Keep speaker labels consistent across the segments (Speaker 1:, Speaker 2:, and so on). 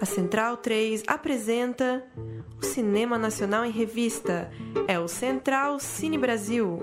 Speaker 1: A Central 3 apresenta o Cinema Nacional em Revista. É o Central Cine Brasil.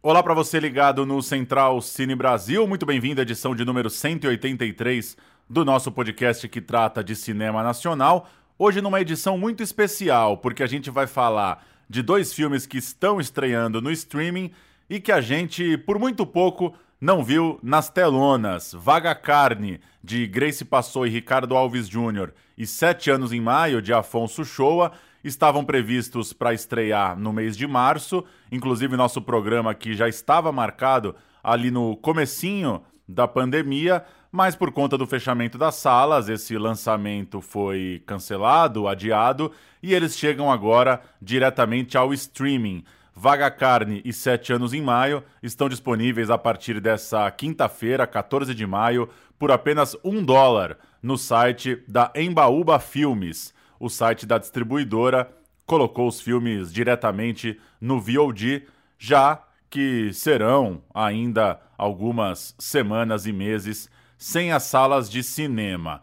Speaker 2: Olá para você ligado no Central Cine Brasil. Muito bem-vindo à edição de número 183 do nosso podcast que trata de cinema nacional. Hoje numa edição muito especial, porque a gente vai falar de dois filmes que estão estreando no streaming e que a gente, por muito pouco, não viu nas telonas. Vaga Carne, de Grace Passou e Ricardo Alves Jr., e Sete Anos em Maio, de Afonso Shoa, estavam previstos para estrear no mês de março. Inclusive, nosso programa aqui já estava marcado ali no comecinho da pandemia, mas por conta do fechamento das salas, esse lançamento foi cancelado, adiado, e eles chegam agora diretamente ao streaming. Vaga Carne e Sete Anos em Maio estão disponíveis a partir dessa quinta-feira, 14 de maio, por apenas um dólar no site da Embaúba Filmes. O site da distribuidora colocou os filmes diretamente no VOD, já que serão ainda algumas semanas e meses sem as salas de cinema.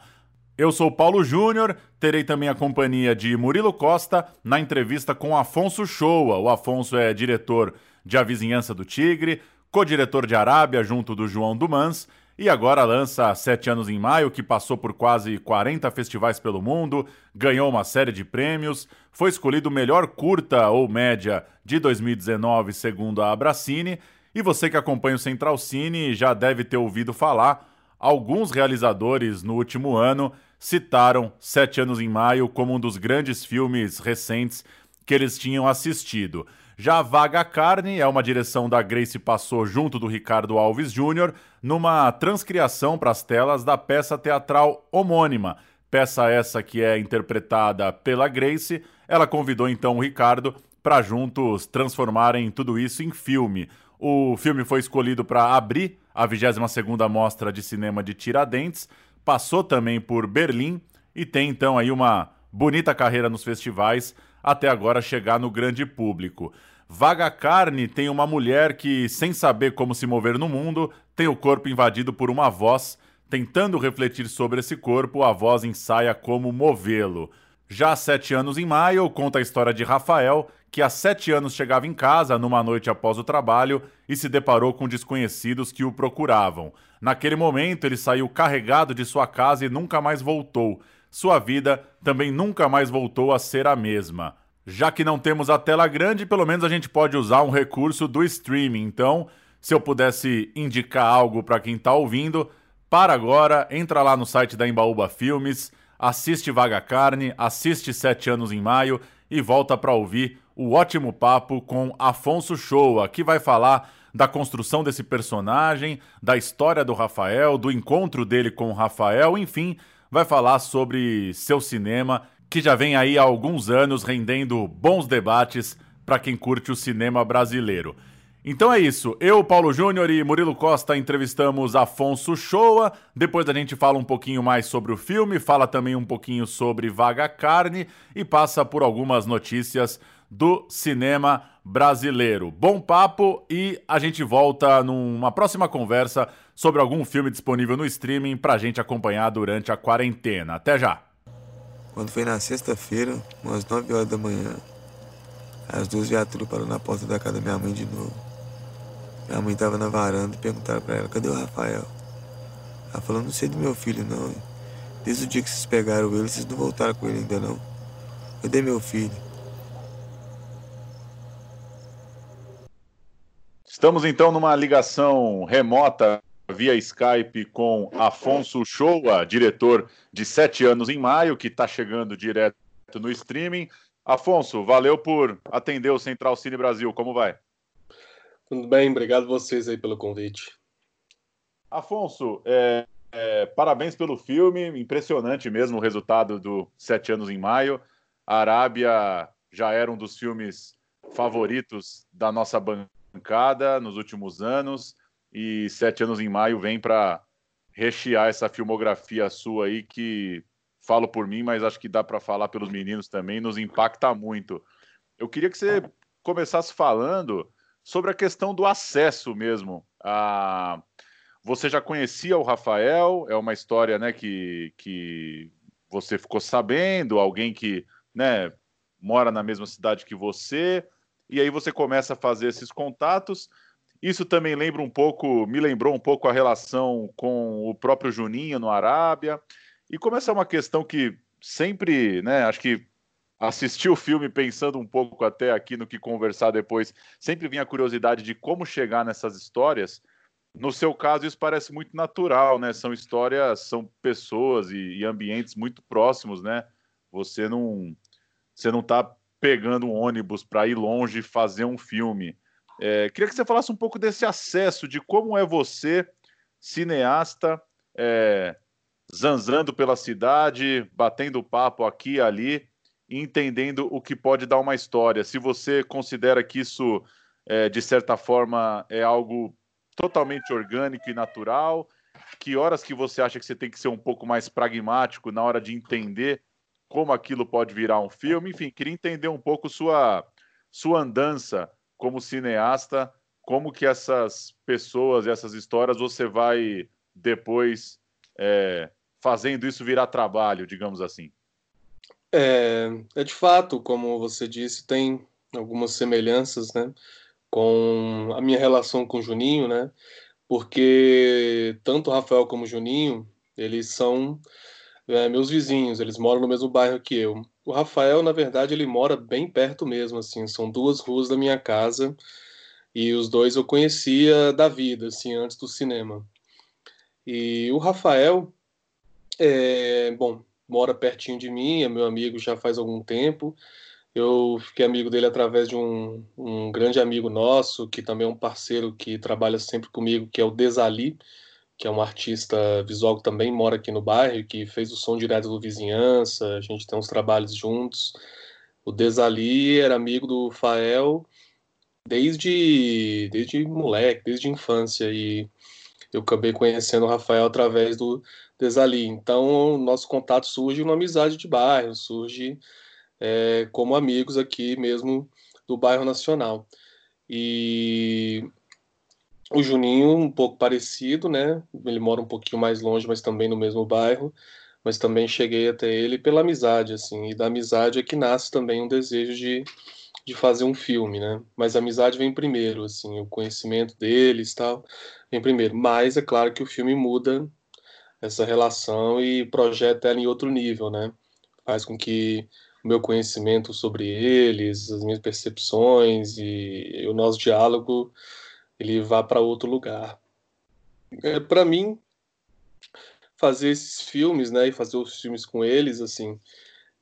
Speaker 2: Eu sou Paulo Júnior, terei também a companhia de Murilo Costa na entrevista com Afonso Shoa. O Afonso é diretor de A Vizinhança do Tigre, co-diretor de Arábia junto do João Dumans e agora lança Sete Anos em Maio, que passou por quase 40 festivais pelo mundo, ganhou uma série de prêmios, foi escolhido o melhor curta ou média de 2019, segundo a Abracine, e você que acompanha o Central Cine já deve ter ouvido falar alguns realizadores no último ano citaram Sete Anos em Maio como um dos grandes filmes recentes que eles tinham assistido. Já Vaga Carne é uma direção da Grace Passou junto do Ricardo Alves Jr. numa transcriação para as telas da peça teatral homônima. Peça essa que é interpretada pela Grace. Ela convidou então o Ricardo para juntos transformarem tudo isso em filme. O filme foi escolhido para abrir a 22ª Mostra de Cinema de Tiradentes, passou também por Berlim e tem então aí uma bonita carreira nos festivais até agora chegar no grande público. Vaga Carne tem uma mulher que, sem saber como se mover no mundo, tem o corpo invadido por uma voz. Tentando refletir sobre esse corpo, a voz ensaia como movê-lo. Já há sete anos em maio, conta a história de Rafael, que há sete anos chegava em casa numa noite após o trabalho e se deparou com desconhecidos que o procuravam. Naquele momento, ele saiu carregado de sua casa e nunca mais voltou. Sua vida também nunca mais voltou a ser a mesma. Já que não temos a tela grande, pelo menos a gente pode usar um recurso do streaming. Então, se eu pudesse indicar algo para quem está ouvindo, para agora, entra lá no site da Embaúba Filmes assiste Vaga Carne, assiste Sete Anos em Maio e volta para ouvir o ótimo papo com Afonso Shoa, que vai falar da construção desse personagem, da história do Rafael, do encontro dele com o Rafael, enfim, vai falar sobre seu cinema, que já vem aí há alguns anos rendendo bons debates para quem curte o cinema brasileiro. Então é isso. Eu, Paulo Júnior e Murilo Costa entrevistamos Afonso Shoa. Depois a gente fala um pouquinho mais sobre o filme, fala também um pouquinho sobre Vaga Carne e passa por algumas notícias do cinema brasileiro. Bom papo e a gente volta numa próxima conversa sobre algum filme disponível no streaming pra gente acompanhar durante a quarentena. Até já!
Speaker 3: Quando foi na sexta-feira, umas 9 horas da manhã, as duas viaturas pararam na porta da casa da minha mãe de novo. Minha mãe tava na varanda e perguntaram pra ela, cadê o Rafael? Ela falou, não sei do meu filho não. Desde o dia que vocês pegaram ele, vocês não voltaram com ele ainda não. Cadê meu filho?
Speaker 2: Estamos então numa ligação remota via Skype com Afonso Shoa, diretor de Sete Anos em Maio, que está chegando direto no streaming. Afonso, valeu por atender o Central Cine Brasil. Como vai?
Speaker 4: Tudo bem, obrigado vocês aí pelo convite.
Speaker 2: Afonso, é, é, parabéns pelo filme, impressionante mesmo o resultado do Sete Anos em Maio. A Arábia já era um dos filmes favoritos da nossa bancada nos últimos anos e Sete Anos em Maio vem para rechear essa filmografia sua aí que falo por mim, mas acho que dá para falar pelos meninos também, nos impacta muito. Eu queria que você começasse falando sobre a questão do acesso mesmo. A... Você já conhecia o Rafael? É uma história né, que, que você ficou sabendo, alguém que né, mora na mesma cidade que você, e aí você começa a fazer esses contatos. Isso também lembra um pouco, me lembrou um pouco a relação com o próprio Juninho no Arábia. E como essa é uma questão que sempre, né, acho que assistir o filme pensando um pouco até aqui no que conversar depois, sempre vinha a curiosidade de como chegar nessas histórias. No seu caso, isso parece muito natural, né? São histórias, são pessoas e, e ambientes muito próximos, né? Você não, você não está pegando um ônibus para ir longe fazer um filme. É, queria que você falasse um pouco desse acesso, de como é você, cineasta, é, zanzando pela cidade, batendo papo aqui e ali, entendendo o que pode dar uma história. Se você considera que isso, é, de certa forma, é algo totalmente orgânico e natural, que horas que você acha que você tem que ser um pouco mais pragmático na hora de entender como aquilo pode virar um filme? Enfim, queria entender um pouco sua, sua andança como cineasta, como que essas pessoas, essas histórias, você vai depois é, fazendo isso virar trabalho, digamos assim.
Speaker 4: É, é de fato, como você disse, tem algumas semelhanças, né, com a minha relação com o Juninho, né, porque tanto o Rafael como o Juninho, eles são é, meus vizinhos, eles moram no mesmo bairro que eu. O Rafael, na verdade, ele mora bem perto mesmo, assim, são duas ruas da minha casa, e os dois eu conhecia da vida, assim, antes do cinema. E o Rafael, é, bom, mora pertinho de mim, é meu amigo já faz algum tempo. Eu fiquei amigo dele através de um, um grande amigo nosso, que também é um parceiro que trabalha sempre comigo, que é o Desali, que é um artista visual que também mora aqui no bairro, que fez o som direto do Vizinhança, a gente tem uns trabalhos juntos. O Desali era amigo do Fael desde, desde moleque, desde infância, e eu acabei conhecendo o Rafael através do Desali. Então, nosso contato surge uma amizade de bairro, surge é, como amigos aqui mesmo do bairro Nacional. E o Juninho, um pouco parecido, né? Ele mora um pouquinho mais longe, mas também no mesmo bairro. Mas também cheguei até ele pela amizade, assim. E da amizade é que nasce também um desejo de, de fazer um filme, né? Mas a amizade vem primeiro, assim. O conhecimento deles tal vem primeiro. Mas é claro que o filme muda essa relação e projeta ela em outro nível, né? Faz com que o meu conhecimento sobre eles, as minhas percepções e o nosso diálogo ele vá para outro lugar. É, para mim, fazer esses filmes, né, e fazer os filmes com eles, assim,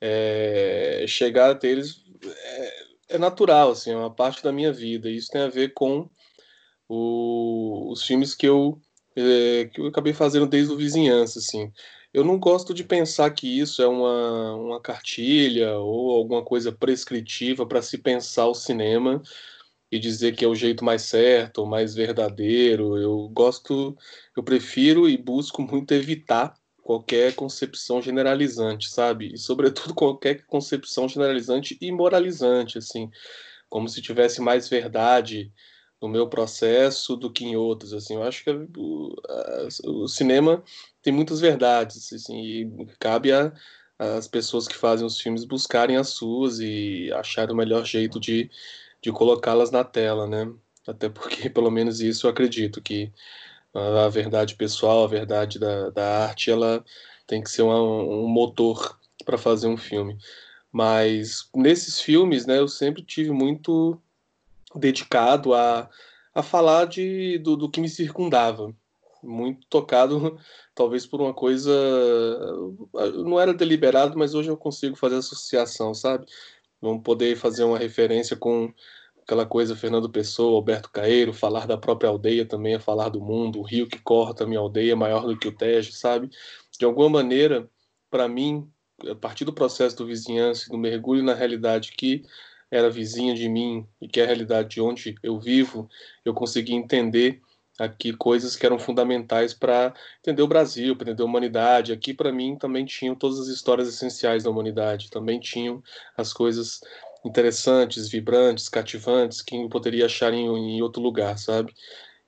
Speaker 4: é, chegar até eles é, é, natural, assim, é uma parte da minha vida. Isso tem a ver com o, os filmes que eu é, que eu acabei fazendo desde o vizinhança, assim. Eu não gosto de pensar que isso é uma, uma cartilha ou alguma coisa prescritiva para se pensar o cinema e dizer que é o jeito mais certo, mais verdadeiro. Eu gosto, eu prefiro e busco muito evitar qualquer concepção generalizante, sabe? E sobretudo qualquer concepção generalizante e moralizante, assim, como se tivesse mais verdade no meu processo do que em outros, assim. Eu acho que o, a, o cinema tem muitas verdades, assim, e cabe a as pessoas que fazem os filmes buscarem as suas e acharem o melhor jeito de de colocá-las na tela, né? Até porque, pelo menos isso, eu acredito que a verdade pessoal, a verdade da, da arte, ela tem que ser uma, um motor para fazer um filme. Mas nesses filmes, né, eu sempre tive muito dedicado a, a falar de, do, do que me circundava. Muito tocado, talvez por uma coisa. Não era deliberado, mas hoje eu consigo fazer associação, sabe? Vamos poder fazer uma referência com aquela coisa Fernando Pessoa, Alberto Caeiro, falar da própria aldeia também é falar do mundo, o rio que corta a minha aldeia maior do que o Tejo, sabe? De alguma maneira, para mim, a partir do processo do vizinhança, do mergulho na realidade que era vizinha de mim e que é a realidade de onde eu vivo, eu consegui entender aqui coisas que eram fundamentais para entender o Brasil, para entender a humanidade. Aqui, para mim, também tinham todas as histórias essenciais da humanidade, também tinham as coisas interessantes, vibrantes, cativantes que eu poderia achar em, em outro lugar, sabe?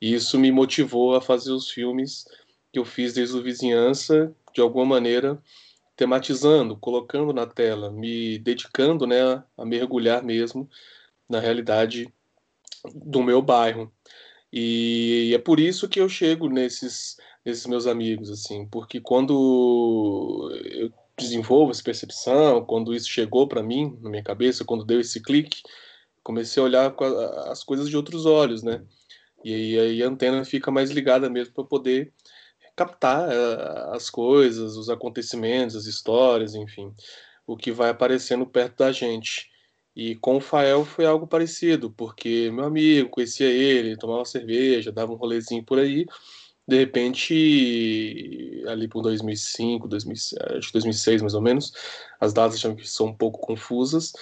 Speaker 4: E isso me motivou a fazer os filmes que eu fiz desde o Vizinhança, de alguma maneira tematizando, colocando na tela, me dedicando né, a mergulhar mesmo na realidade do meu bairro. E é por isso que eu chego nesses, nesses meus amigos, assim, porque quando eu desenvolvo essa percepção, quando isso chegou para mim, na minha cabeça, quando deu esse clique, comecei a olhar as coisas de outros olhos, né? E aí a antena fica mais ligada mesmo para poder captar uh, as coisas, os acontecimentos, as histórias, enfim, o que vai aparecendo perto da gente. E com o Fael foi algo parecido, porque meu amigo, conhecia ele, tomava cerveja, dava um rolezinho por aí. De repente, ali por 2005, 2000, acho que 2006 mais ou menos, as datas são um pouco confusas,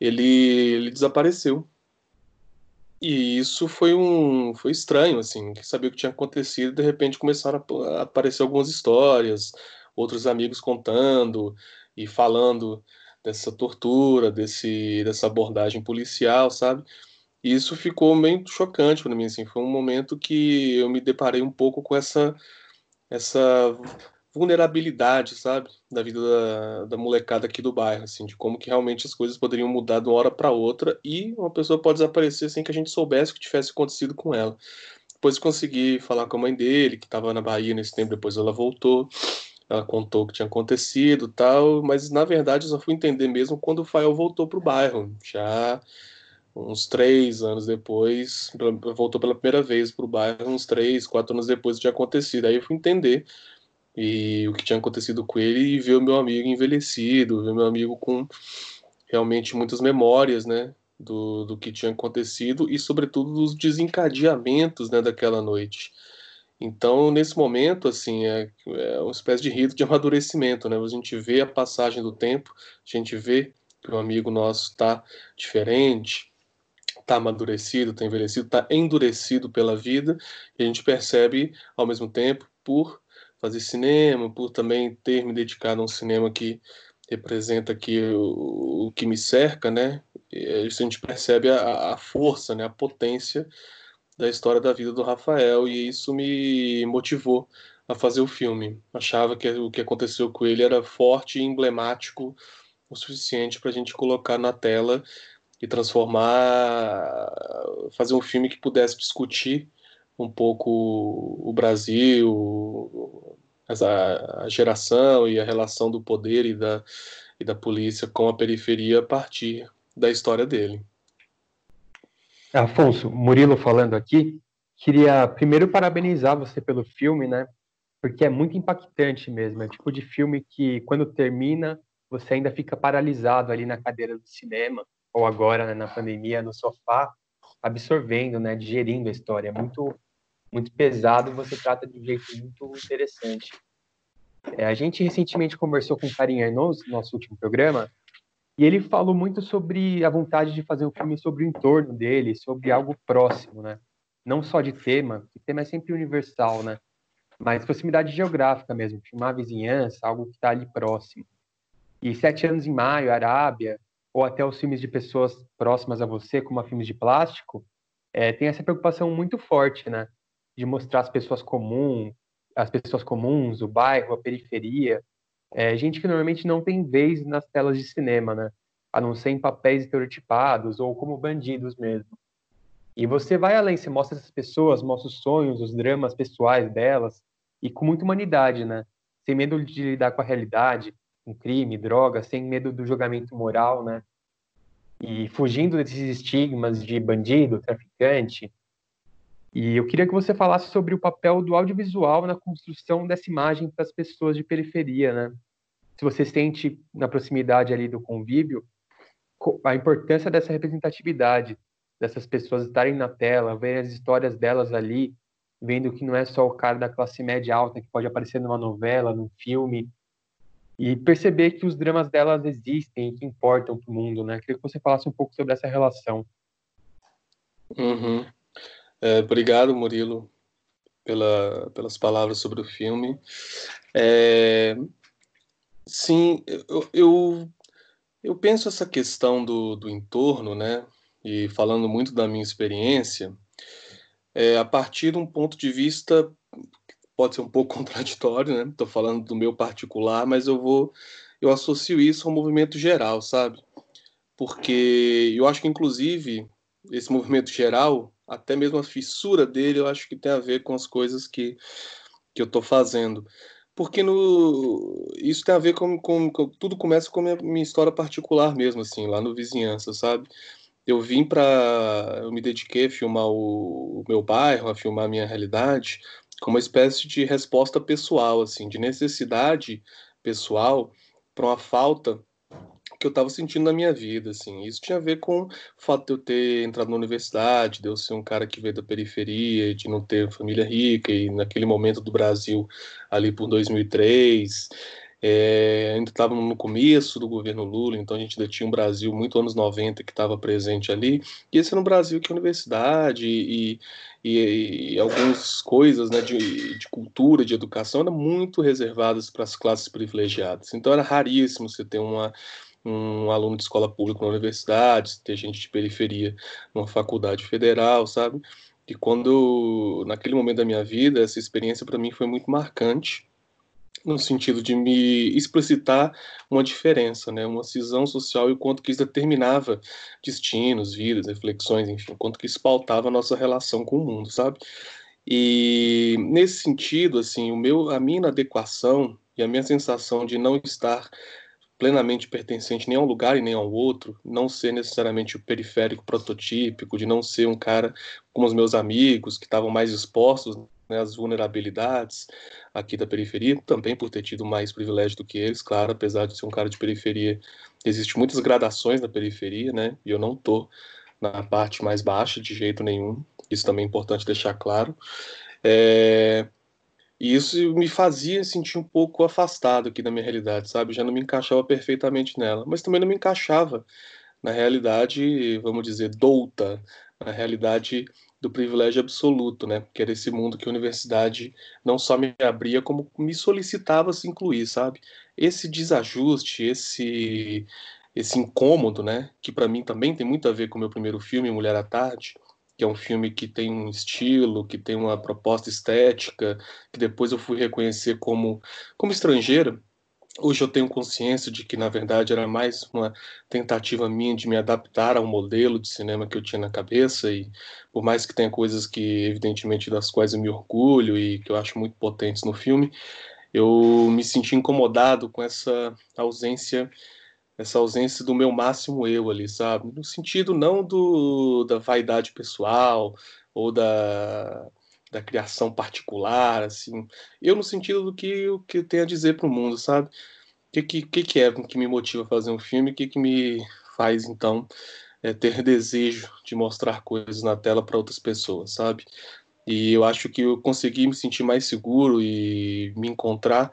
Speaker 4: ele, ele desapareceu. E isso foi um foi estranho, assim, que sabia o que tinha acontecido, de repente começaram a aparecer algumas histórias, outros amigos contando e falando dessa tortura, desse, dessa abordagem policial, sabe? E isso ficou meio chocante para mim, assim, foi um momento que eu me deparei um pouco com essa essa vulnerabilidade, sabe, da vida da, da, molecada aqui do bairro, assim, de como que realmente as coisas poderiam mudar de uma hora para outra e uma pessoa pode desaparecer sem que a gente soubesse o que tivesse acontecido com ela. Depois consegui falar com a mãe dele, que estava na Bahia nesse tempo, depois ela voltou ela contou o que tinha acontecido tal, mas na verdade eu só fui entender mesmo quando o Fael voltou para o bairro, já uns três anos depois, voltou pela primeira vez para o bairro, uns três, quatro anos depois tinha acontecido, aí eu fui entender e o que tinha acontecido com ele e ver o meu amigo envelhecido, ver meu amigo com realmente muitas memórias, né, do, do que tinha acontecido e sobretudo dos desencadeamentos, né, daquela noite. Então, nesse momento, assim, é, é uma espécie de rito de amadurecimento, né? A gente vê a passagem do tempo, a gente vê que o amigo nosso está diferente, está amadurecido, está envelhecido, está endurecido pela vida, e a gente percebe, ao mesmo tempo, por fazer cinema, por também ter me dedicado a um cinema que representa aqui o, o que me cerca, né? E a gente percebe a, a força, né? A potência da história da vida do Rafael e isso me motivou a fazer o filme. Achava que o que aconteceu com ele era forte e emblemático o suficiente para a gente colocar na tela e transformar, fazer um filme que pudesse discutir um pouco o Brasil, a, geração e a relação do poder e da, e da polícia com a periferia a partir da história dele.
Speaker 5: Afonso, Murilo falando aqui, queria primeiro parabenizar você pelo filme, né? Porque é muito impactante mesmo. É o tipo de filme que, quando termina, você ainda fica paralisado ali na cadeira do cinema, ou agora, né, na pandemia, no sofá, absorvendo, né, digerindo a história. É muito, muito pesado e você trata de um jeito muito interessante. É, a gente recentemente conversou com o Karim Arnoz, no nosso último programa, e ele falou muito sobre a vontade de fazer um filme sobre o entorno dele, sobre algo próximo, né? Não só de tema, o tema é sempre universal, né? Mas proximidade geográfica mesmo, filmar a vizinhança, algo que está ali próximo. E Sete Anos em Maio, Arábia, ou até os filmes de pessoas próximas a você, como a filmes de plástico, é, tem essa preocupação muito forte, né? De mostrar as pessoas comuns, as pessoas comuns, o bairro, a periferia, é, gente que normalmente não tem vez nas telas de cinema, né? A não ser em papéis estereotipados ou como bandidos mesmo. E você vai além, você mostra essas pessoas, mostra os sonhos, os dramas pessoais delas, e com muita humanidade, né? Sem medo de lidar com a realidade, com crime, droga, sem medo do julgamento moral, né? E fugindo desses estigmas de bandido, traficante, e eu queria que você falasse sobre o papel do audiovisual na construção dessa imagem para as pessoas de periferia, né? Se você sente na proximidade ali do convívio a importância dessa representatividade, dessas pessoas estarem na tela, ver as histórias delas ali, vendo que não é só o cara da classe média alta que pode aparecer numa novela, num filme, e perceber que os dramas delas existem e que importam para o mundo, né? Queria que você falasse um pouco sobre essa relação.
Speaker 4: Uhum. É, obrigado, Murilo, pela, pelas palavras sobre o filme. É, sim, eu, eu, Eu penso essa questão do, do entorno, né? E falando muito da minha experiência, é, a partir de um ponto de vista pode ser um pouco contraditório, né? Estou falando do meu particular, mas eu vou, eu associo isso ao movimento geral, sabe? Porque eu acho que inclusive esse movimento geral, até mesmo a fissura dele, eu acho que tem a ver com as coisas que que eu estou fazendo. Porque no, isso tem a ver com, com, com tudo começa com a minha, minha história particular mesmo, assim, lá no vizinhança, sabe? eu vim para. Eu me dediquei a filmar o, o, meu bairro, a filmar a minha realidade, como uma espécie de resposta pessoal, assim, de necessidade pessoal para uma falta que eu estava sentindo na minha vida, assim. Isso tinha a ver com o fato de eu ter entrado na universidade, de eu ser um cara que veio da periferia, de não ter família rica, e naquele momento do Brasil, ali por 2003, é, ainda estava no começo do governo Lula, então a gente ainda tinha um Brasil muito anos 90 que estava presente ali, e esse era um Brasil que a universidade e, e, e algumas coisas né, de, de, cultura, de educação, eram muito reservadas para as classes privilegiadas. Então era raríssimo você ter uma, um aluno de escola pública na universidade, ter gente de periferia numa faculdade federal, sabe? E quando, naquele momento da minha vida, essa experiência para mim foi muito marcante, no sentido de me explicitar uma diferença, né, uma cisão social e o quanto que isso determinava destinos, vidas, reflexões, enfim, o quanto que isso pautava a nossa relação com o mundo, sabe? E nesse sentido, assim, o meu, a minha inadequação e a minha sensação de não estar plenamente pertencente nem a um lugar e nem ao outro, não ser necessariamente o periférico prototípico, de não ser um cara como os meus amigos que estavam mais expostos né, às vulnerabilidades aqui da periferia, também por ter tido mais privilégio do que eles, claro, apesar de ser um cara de periferia, existem muitas gradações na periferia, né, e eu não tô na parte mais baixa de jeito nenhum, isso também é importante deixar claro. É, e isso me fazia sentir um pouco afastado aqui da minha realidade, sabe? Já não me encaixava perfeitamente nela, mas também não me encaixava na realidade, vamos dizer, douta, na realidade do privilégio absoluto, né? Que era esse mundo que a universidade não só me abria, como me solicitava se incluir, sabe? Esse desajuste, esse esse incômodo, né? Que para mim também tem muito a ver com o meu primeiro filme, Mulher à Tarde, que é um filme que tem um estilo, que tem uma proposta estética, que depois eu fui reconhecer como como estrangeira Hoje eu tenho consciência de que, na verdade, era mais uma tentativa minha de me adaptar ao modelo de cinema que eu tinha na cabeça, e por mais que tenha coisas que, evidentemente, das quais eu me orgulho e que eu acho muito potentes no filme, eu me senti incomodado com essa ausência essa ausência do meu máximo eu ali, sabe? No sentido não do da vaidade pessoal ou da da criação particular, assim. Eu no sentido do que o que tenho a dizer para o mundo, sabe? O que, que, que é que me motiva a fazer um filme? O que, que me faz, então, é, ter desejo de mostrar coisas na tela para outras pessoas, sabe? E eu acho que eu consegui me sentir mais seguro e me encontrar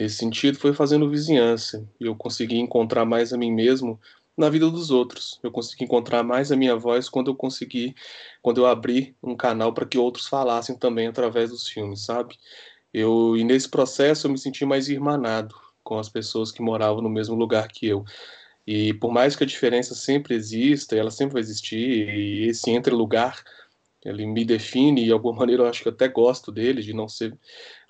Speaker 4: nesse sentido foi fazendo vizinhança. Eu consegui encontrar mais a mim mesmo na vida dos outros. Eu consegui encontrar mais a minha voz quando eu consegui, quando eu abri um canal para que outros falassem também através dos filmes, sabe? Eu e nesse processo eu me senti mais irmanado com as pessoas que moravam no mesmo lugar que eu. E por mais que a diferença sempre exista, ela sempre vai existir, e esse entre lugar ele me define e de alguma maneira eu acho que até gosto dele de não ser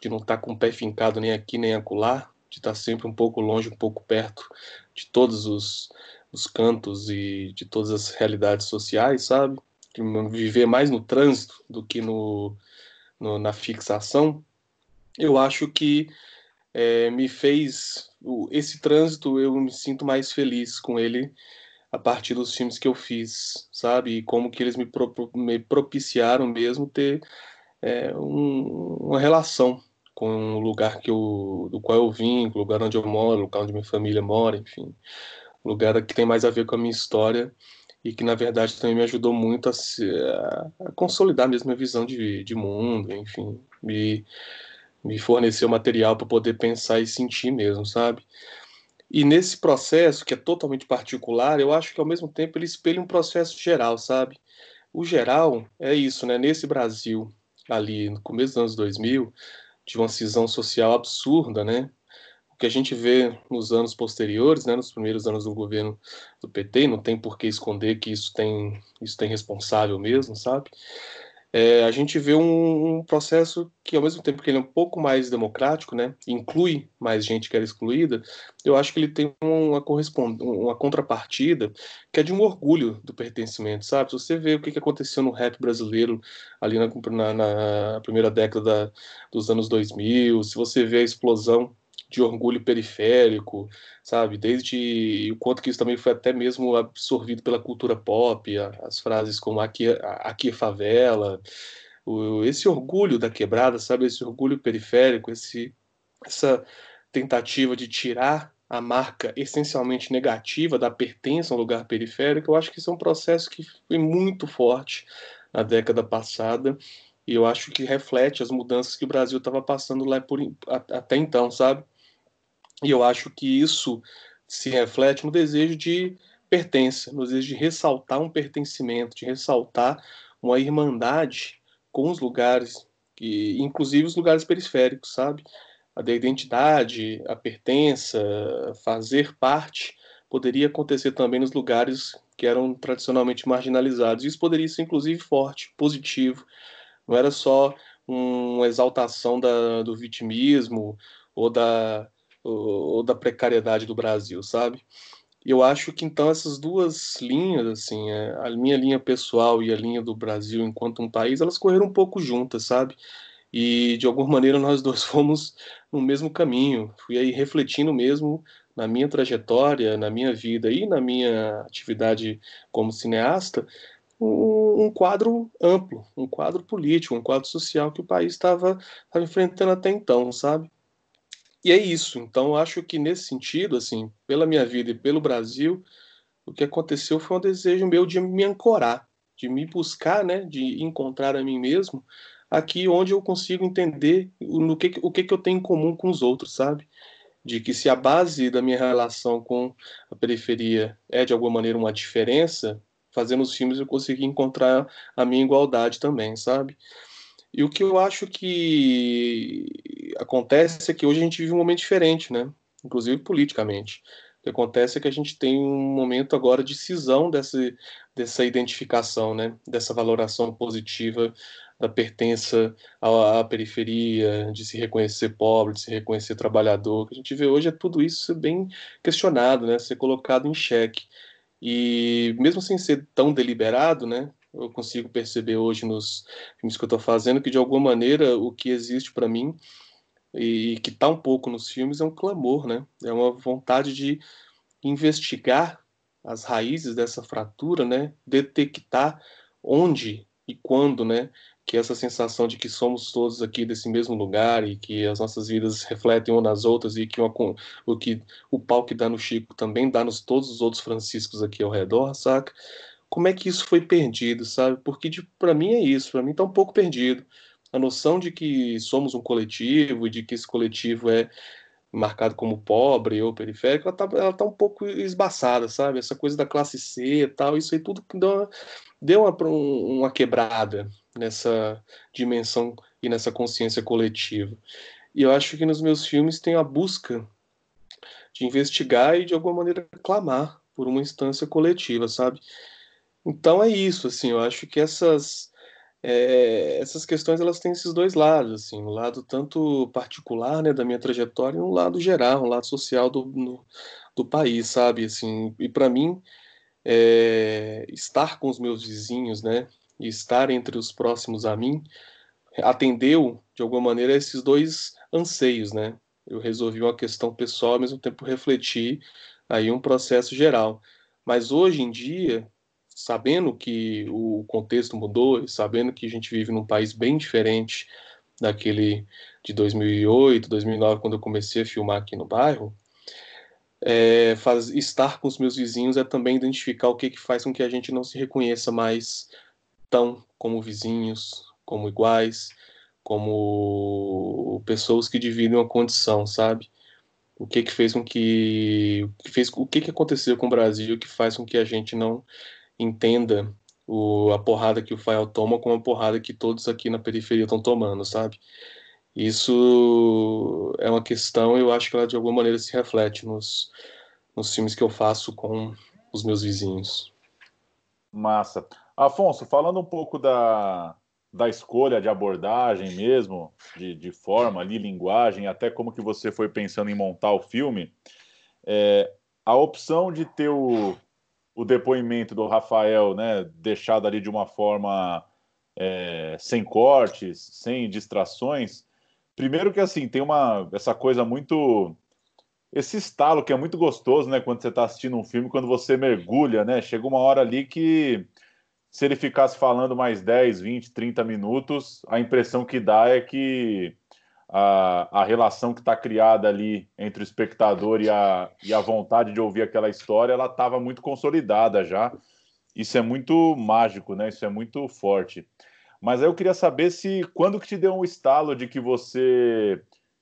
Speaker 4: de não estar tá com o pé fincado nem aqui nem acolá, de estar tá sempre um pouco longe, um pouco perto de todos os os cantos e de todas as realidades sociais, sabe? Viver mais no trânsito do que no, no na fixação, eu acho que é, me fez esse trânsito eu me sinto mais feliz com ele a partir dos filmes que eu fiz, sabe? E como que eles me, pro, me propiciaram mesmo ter é, um, uma relação com o lugar que eu, do qual eu vim, o lugar onde eu moro, o lugar onde minha família mora, enfim lugar que tem mais a ver com a minha história e que na verdade também me ajudou muito a, se, a, consolidar mesmo a minha visão de, de mundo, enfim, me, me forneceu material para poder pensar e sentir mesmo, sabe? E nesse processo, que é totalmente particular, eu acho que ao mesmo tempo ele espelha um processo geral, sabe? O geral é isso, né? Nesse Brasil, ali no começo dos anos 2000, de uma cisão social absurda, né? que a gente vê nos anos posteriores, né, nos primeiros anos do governo do PT, não tem por que esconder que isso tem, isso tem responsável mesmo, sabe? É, a gente vê um, um, processo que, ao mesmo tempo que ele é um pouco mais democrático, né, inclui mais gente que era excluída, eu acho que ele tem uma, uma contrapartida que é de um orgulho do pertencimento, sabe? Se você vê o que aconteceu no rap brasileiro ali na, na, na primeira década dos anos 2000, se você vê a explosão de orgulho periférico, sabe? Desde o quanto que isso também foi até mesmo absorvido pela cultura pop, as frases como aqui, aqui é favela, esse orgulho da quebrada, sabe? Esse orgulho periférico, esse, essa tentativa de tirar a marca essencialmente negativa da pertença a um lugar periférico, eu acho que isso é um processo que foi muito forte na década passada e eu acho que reflete as mudanças que o Brasil estava passando lá por, até então, sabe? E eu acho que isso se reflete no desejo de pertença, no desejo de ressaltar um pertencimento, de ressaltar uma irmandade com os lugares, que, inclusive os lugares periféricos, sabe? A da identidade, a pertença, fazer parte, poderia acontecer também nos lugares que eram tradicionalmente marginalizados. Isso poderia ser, inclusive, forte, positivo. Não era só uma exaltação da, do vitimismo ou da ou, da precariedade do Brasil, sabe? Eu acho que então essas duas linhas, assim, é, a minha linha pessoal e a linha do Brasil enquanto um país, elas correram um pouco juntas, sabe? E de alguma maneira nós dois fomos no mesmo caminho. Fui aí refletindo mesmo na minha trajetória, na minha vida e na minha atividade como cineasta, um quadro amplo, um quadro político, um quadro social que o país estava enfrentando até então, sabe? E é isso. Então, acho que nesse sentido, assim, pela minha vida e pelo Brasil, o que aconteceu foi um desejo meu de me ancorar, de me buscar, né, de encontrar a mim mesmo aqui onde eu consigo entender no que, o que, que eu tenho em comum com os outros, sabe? De que se a base da minha relação com a periferia é de alguma maneira uma diferença, fazendo os filmes eu consegui encontrar a minha igualdade também, sabe? E o que eu acho que acontece é que hoje a gente vive um momento diferente, né? Inclusive politicamente. O que acontece é que a gente tem um momento agora de cisão dessa, dessa identificação, né? Dessa valoração positiva da pertença à, à, periferia, de se reconhecer pobre, de se reconhecer trabalhador. O que a gente vê hoje é tudo isso bem questionado, né? Ser colocado em xeque. E mesmo sem ser tão deliberado, né? Eu consigo perceber hoje nos filmes que eu estou fazendo que de alguma maneira o que existe para mim e que está um pouco nos filmes é um clamor, né? É uma vontade de investigar as raízes dessa fratura, né? Detectar onde e quando, né? Que essa sensação de que somos todos aqui desse mesmo lugar e que as nossas vidas refletem umas nas outras e que uma, o que o pau que dá no Chico também dá nos todos os outros Franciscos aqui ao redor, saca? Como é que isso foi perdido, sabe? Porque para mim é isso, para mim está um pouco perdido. A noção de que somos um coletivo e de que esse coletivo é marcado como pobre ou periférico, ela está ela tá um pouco esbaçada, sabe? Essa coisa da classe C e tal, isso aí tudo deu uma, deu uma, uma quebrada nessa dimensão e nessa consciência coletiva. E eu acho que nos meus filmes tem a busca de investigar e de alguma maneira clamar por uma instância coletiva, sabe? Então é isso, assim, eu acho que essas é, essas questões elas têm esses dois lados, assim, um lado tanto particular, né, da minha trajetória, e um lado geral, um lado social do, no, do país, sabe, assim, e para mim é, estar com os meus vizinhos, né, e estar entre os próximos a mim, atendeu de alguma maneira esses dois anseios, né? Eu resolvi uma questão pessoal, ao mesmo tempo refleti aí um processo geral. Mas hoje em dia sabendo que o contexto mudou, sabendo que a gente vive num país bem diferente daquele de 2008, 2009, quando eu comecei a filmar aqui no bairro, é, faz, estar com os meus vizinhos é também identificar o que, que faz com que a gente não se reconheça mais tão como vizinhos, como iguais, como pessoas que dividem uma condição, sabe? O que que fez com que, que fez o que que aconteceu com o Brasil que faz com que a gente não entenda o, a porrada que o Fael toma como a porrada que todos aqui na periferia estão tomando, sabe? Isso é uma questão, eu acho que ela de alguma maneira se reflete nos, nos filmes que eu faço com os meus vizinhos.
Speaker 2: Massa. Afonso, falando um pouco da, da escolha de abordagem mesmo, de, de forma ali, linguagem, até como que você foi pensando em montar o filme, é, a opção de ter o, o depoimento do Rafael, né, deixado ali de uma forma é, sem cortes, sem distrações, primeiro que assim, tem uma essa coisa muito esse estalo que é muito gostoso, né, quando você está assistindo um filme, quando você mergulha, né, chega uma hora ali que se ele ficasse falando mais 10, 20, 30 minutos, a impressão que dá é que a, a relação que está criada ali entre o espectador e a, e a vontade de ouvir aquela história, ela estava muito consolidada já. Isso é muito mágico, né? Isso é muito forte. Mas aí eu queria saber se quando que te deu um estalo de que você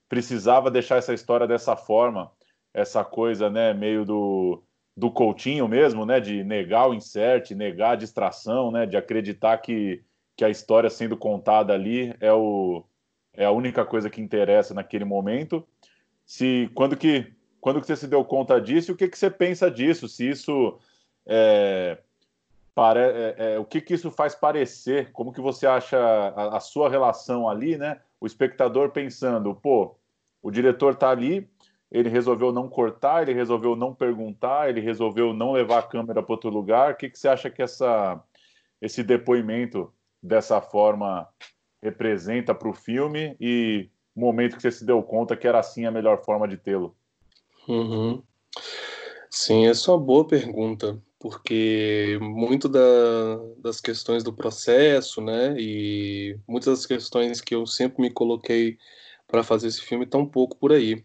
Speaker 2: precisava deixar essa história dessa forma, essa coisa, né, meio do do Coutinho mesmo, né, de negar o insert, negar a distração, né, de acreditar que, que a história sendo contada ali é, o, é a única coisa que interessa naquele momento. Se quando que quando que você se deu conta disso, e o que que você pensa disso? Se isso é, é, é, o que que isso faz parecer? Como que você acha a, a sua relação ali, né? O espectador pensando, pô, o diretor tá ali, ele resolveu não cortar, ele resolveu não perguntar, ele resolveu não levar a câmera para outro lugar. O que, que você acha que essa, esse depoimento dessa forma representa para o filme e o momento que você se deu conta que era assim a melhor forma de tê-lo?
Speaker 4: Uhum. Sim, essa é uma boa pergunta, porque muito da, das questões do processo, né, e muitas das questões que eu sempre me coloquei para fazer esse filme estão um pouco por aí.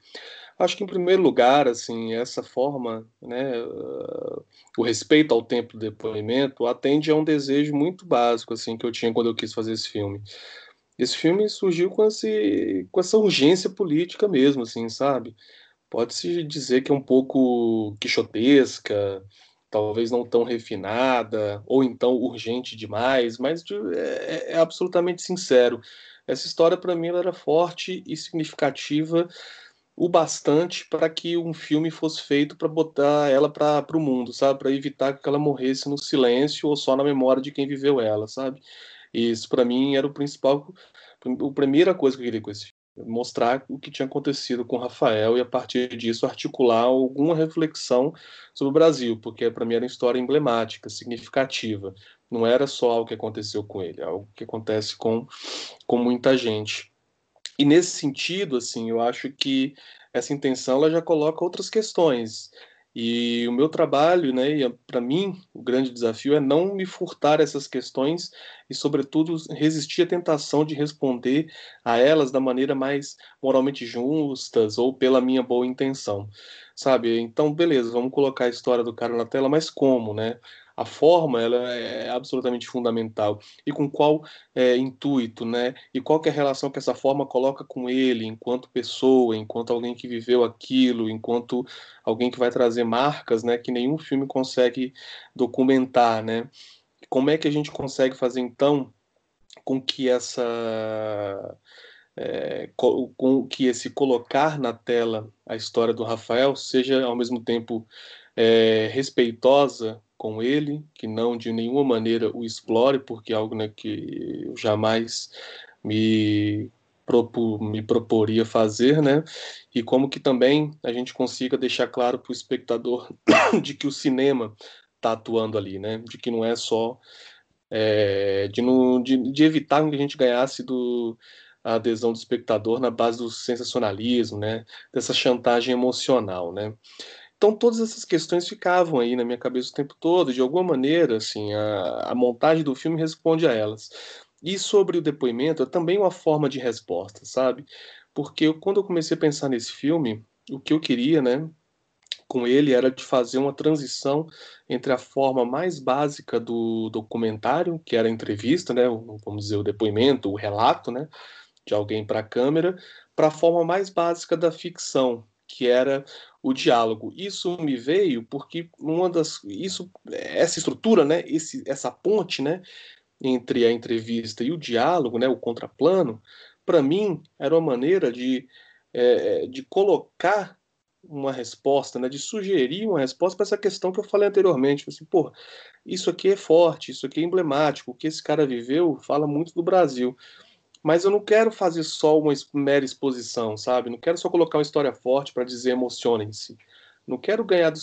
Speaker 4: Acho que, em primeiro lugar, assim, essa forma, né, o respeito ao tempo do depoimento atende a um desejo muito básico, assim, que eu tinha quando eu quis fazer esse filme. Esse filme surgiu com, esse, com essa urgência política mesmo, assim, sabe? Pode-se dizer que é um pouco quixotesca, talvez não tão refinada, ou então urgente demais, mas é, é absolutamente sincero. Essa história, para mim, era forte e significativa o bastante para que um filme fosse feito para botar ela para o mundo, sabe? Para evitar que ela morresse no silêncio ou só na memória de quem viveu ela, sabe? E isso para mim era o principal, a primeira coisa que eu queria com esse mostrar o que tinha acontecido com o Rafael e a partir disso articular alguma reflexão sobre o Brasil, porque para mim era uma história emblemática, significativa. Não era só o que aconteceu com ele, é algo que acontece com, com muita gente. E nesse sentido, assim, eu acho que essa intenção ela já coloca outras questões. E o meu trabalho, né, para mim, o grande desafio é não me furtar essas questões e, sobretudo, resistir à tentação de responder a elas da maneira mais moralmente justas ou pela minha boa intenção, sabe? Então, beleza, vamos colocar a história do cara na tela, mas como, né? A forma ela é absolutamente fundamental e com qual é, intuito, né? E qual é a relação que essa forma coloca com ele, enquanto pessoa, enquanto alguém que viveu aquilo, enquanto alguém que vai trazer marcas, né? Que nenhum filme consegue documentar, né? Como é que a gente consegue fazer então com que essa é, com que esse colocar na tela a história do Rafael seja ao mesmo tempo é, respeitosa com ele, que não de nenhuma maneira o explore, porque é algo né, que eu jamais me, me proporia fazer, né? E como que também a gente consiga deixar claro para o espectador de que o cinema está atuando ali, né? De que não é só é, de, não, de, de evitar que a gente ganhasse do, a adesão do espectador na base do sensacionalismo, né? Dessa chantagem emocional, né? Então todas essas questões ficavam aí na minha cabeça o tempo todo, de alguma maneira, assim, a, a montagem do filme responde a elas. E sobre o depoimento, é também uma forma de resposta, sabe? Porque eu, quando eu comecei a pensar nesse filme, o que eu queria, né, com ele era de fazer uma transição entre a forma mais básica do documentário, que era a entrevista, né, vamos dizer, o depoimento, o relato, né, de alguém para a câmera, para a forma mais básica da ficção, que era o diálogo. Isso me veio porque uma das isso essa estrutura, né, esse essa ponte, né, entre a entrevista e o diálogo, né, o contraplano, para mim, era uma maneira de, é, de colocar uma resposta, né, de sugerir uma resposta para essa questão que eu falei anteriormente. Assim, pô, isso aqui é forte, isso aqui é emblemático, o que esse cara viveu fala muito do Brasil. Mas eu não quero fazer só uma mera exposição, sabe? Não quero só colocar uma história forte para dizer emocionem-se. Não quero ganhar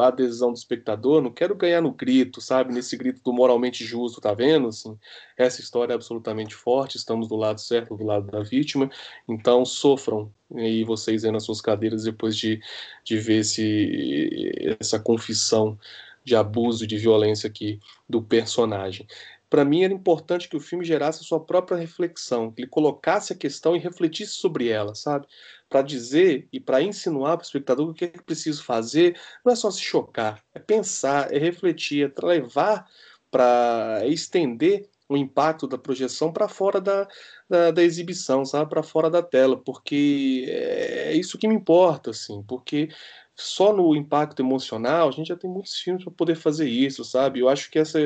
Speaker 4: a adesão do espectador, não quero ganhar no grito, sabe? Nesse grito do moralmente justo, tá vendo? Assim, essa história é absolutamente forte, estamos do lado certo, do lado da vítima, então sofram aí vocês aí nas suas cadeiras depois de, de ver esse, essa confissão de abuso, e de violência aqui do personagem para mim era importante que o filme gerasse a sua própria reflexão, que ele colocasse a questão e refletisse sobre ela, sabe? Para dizer e para insinuar para o espectador o que é que preciso fazer, não é só se chocar, é pensar, é refletir, é levar para é estender o impacto da projeção para fora da, da, da, exibição, sabe? Para fora da tela, porque é isso que me importa, assim, porque só no impacto emocional, a gente já tem muitos filmes para poder fazer isso, sabe? Eu acho que essa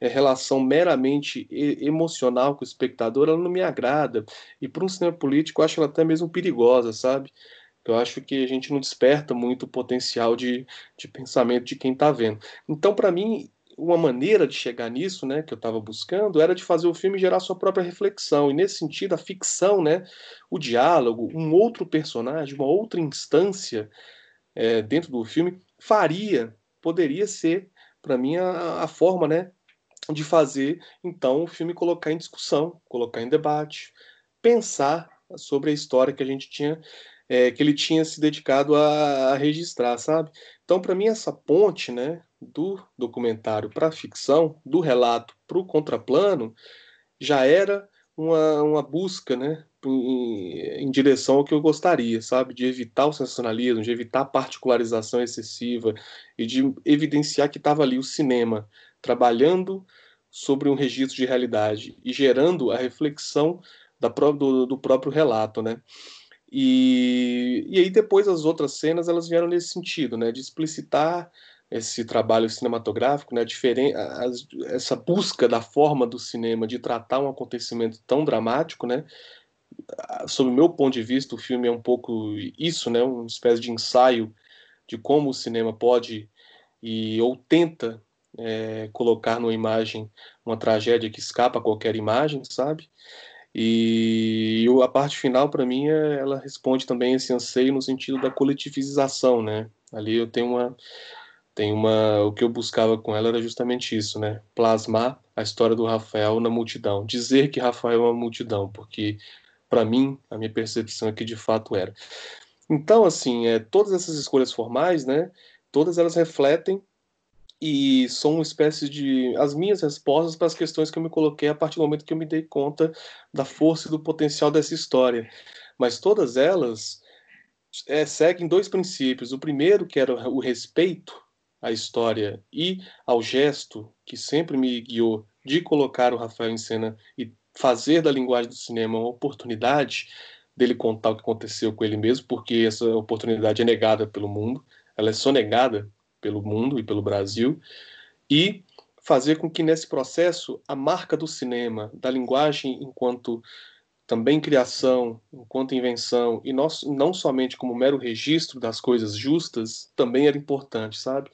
Speaker 4: é, relação meramente emocional com o espectador, ela não me agrada. E para um cinema político, eu acho ela até mesmo perigosa, sabe? Eu acho que a gente não desperta muito o potencial de, de pensamento de quem está vendo. Então, para mim, uma maneira de chegar nisso, né, que eu estava buscando, era de fazer o filme gerar sua própria reflexão. E nesse sentido, a ficção, né, o diálogo, um outro personagem, uma outra instância é, dentro do filme, faria, poderia ser, para mim, a, a, forma né, de fazer, então, o filme colocar em discussão, colocar em debate, pensar sobre a história que a gente tinha, é, que ele tinha se dedicado a, a registrar, sabe? Então, para mim, essa ponte, né, do documentário para a ficção, do relato para o contraplano, já era uma, uma busca, né, em, em, direção ao que eu gostaria, sabe? De evitar o sensacionalismo, de evitar a particularização excessiva e de evidenciar que estava ali o cinema trabalhando sobre um registro de realidade e gerando a reflexão da, do, do próprio relato, né? E, e aí depois as outras cenas elas vieram nesse sentido, né? De explicitar esse trabalho cinematográfico, né, essa busca da forma do cinema de tratar um acontecimento tão dramático, né, sob o meu ponto de vista, o filme é um pouco isso, né, uma espécie de ensaio de como o cinema pode e ou tenta é, colocar numa imagem uma tragédia que escapa a qualquer imagem, sabe? E, a parte final, para mim, é, ela responde também esse anseio no sentido da coletivização, né? Ali eu tenho uma tem uma o que eu buscava com ela era justamente isso, né? Plasmar a história do Rafael na multidão, dizer que Rafael é uma multidão, porque para mim a minha percepção é que de fato era. Então, assim, é, todas essas escolhas formais, né? Todas elas refletem e são uma espécie de as minhas respostas para as questões que eu me coloquei a partir do momento que eu me dei conta da força e do potencial dessa história. Mas todas elas é, seguem dois princípios. O primeiro, que era o respeito à história e ao gesto que sempre me guiou de colocar o Rafael em cena e fazer da linguagem do cinema uma oportunidade dele contar o que aconteceu com ele mesmo, porque essa oportunidade é negada pelo mundo, ela é sonegada pelo mundo e pelo Brasil, e fazer com que nesse processo a marca do cinema, da linguagem enquanto também criação, enquanto invenção, e nós, não somente como mero registro das coisas justas, também era importante, sabe?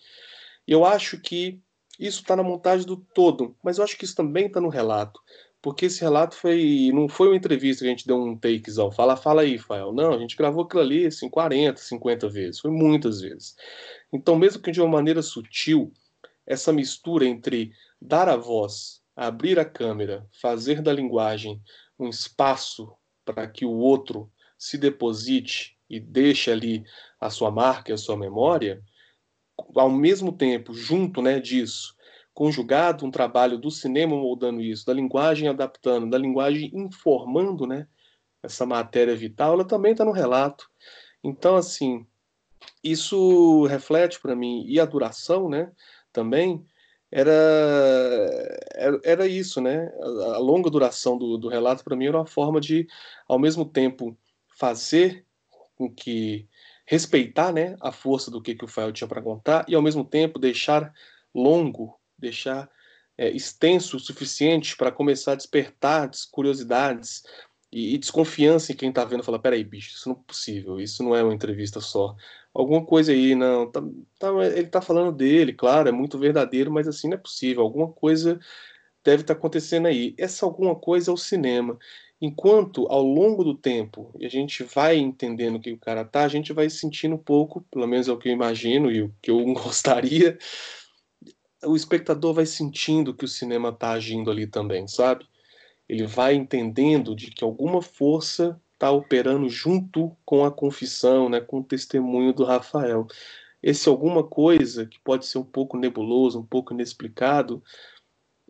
Speaker 4: E eu acho que isso está na montagem do todo, mas eu acho que isso também está no relato, porque esse relato foi não foi uma entrevista que a gente deu um takezão, fala, fala aí, Fael. Não, a gente gravou aquilo ali assim, 40, 50 vezes, foi muitas vezes. Então, mesmo que de uma maneira sutil, essa mistura entre dar a voz, abrir a câmera, fazer da linguagem um espaço para que o outro se deposite e deixe ali a sua marca, a sua memória, ao mesmo tempo, junto né, disso, conjugado um trabalho do cinema moldando isso, da linguagem adaptando, da linguagem informando né, essa matéria vital, ela também está no relato. Então, assim, isso reflete para mim, e a duração né, também, era, era, isso, né? A, a longa duração do, do relato, para mim, era uma forma de, ao mesmo tempo, fazer com que respeitar né, a força do que, que o Fael tinha para contar e, ao mesmo tempo, deixar longo, deixar é, extenso o suficiente para começar a despertar curiosidades e, e desconfiança em quem está vendo, fala, peraí, bicho, isso não é possível, isso não é uma entrevista só. Alguma coisa aí, não, tá, tá, ele está falando dele, claro, é muito verdadeiro, mas assim não é possível, alguma coisa deve estar tá acontecendo aí. Essa alguma coisa é o cinema. Enquanto ao longo do tempo a gente vai entendendo que o cara tá, a gente vai sentindo um pouco, pelo menos é o que eu imagino e o que eu gostaria, o espectador vai sentindo que o cinema tá agindo ali também, sabe? Ele vai entendendo de que alguma força está operando junto com a confissão, né, com o testemunho do Rafael. Esse alguma coisa que pode ser um pouco nebuloso, um pouco inexplicado,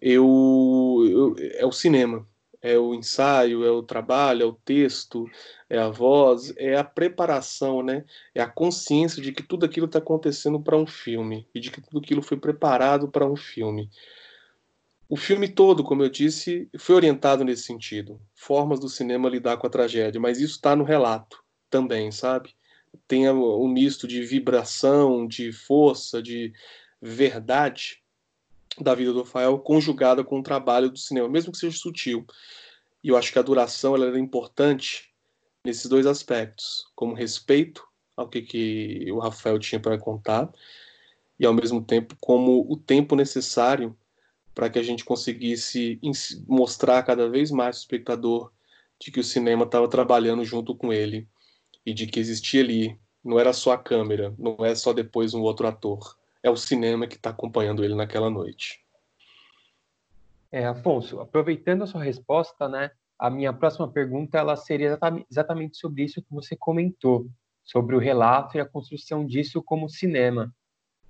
Speaker 4: eu, eu, é o cinema, é o ensaio, é o trabalho, é o texto, é a voz, é a preparação, né? É a consciência de que tudo aquilo está acontecendo para um filme e de que tudo aquilo foi preparado para um filme. O filme todo, como eu disse, foi orientado nesse sentido. Formas do cinema lidar com a tragédia, mas isso está no relato também, sabe? Tem um misto de vibração, de força, de verdade da vida do Rafael conjugada com o trabalho do cinema, mesmo que seja sutil. E eu acho que a duração ela era importante nesses dois aspectos, como respeito ao que, que o Rafael tinha para contar e ao mesmo tempo como o tempo necessário para que a gente conseguisse mostrar cada vez mais ao espectador de que o cinema estava trabalhando junto com ele e de que existia ali, não era só a câmera, não é só depois um outro ator, é o cinema que está acompanhando ele naquela noite.
Speaker 5: É, Afonso, aproveitando a sua resposta, né, a minha próxima pergunta ela seria exatamente sobre isso que você comentou, sobre o relato e a construção disso como cinema,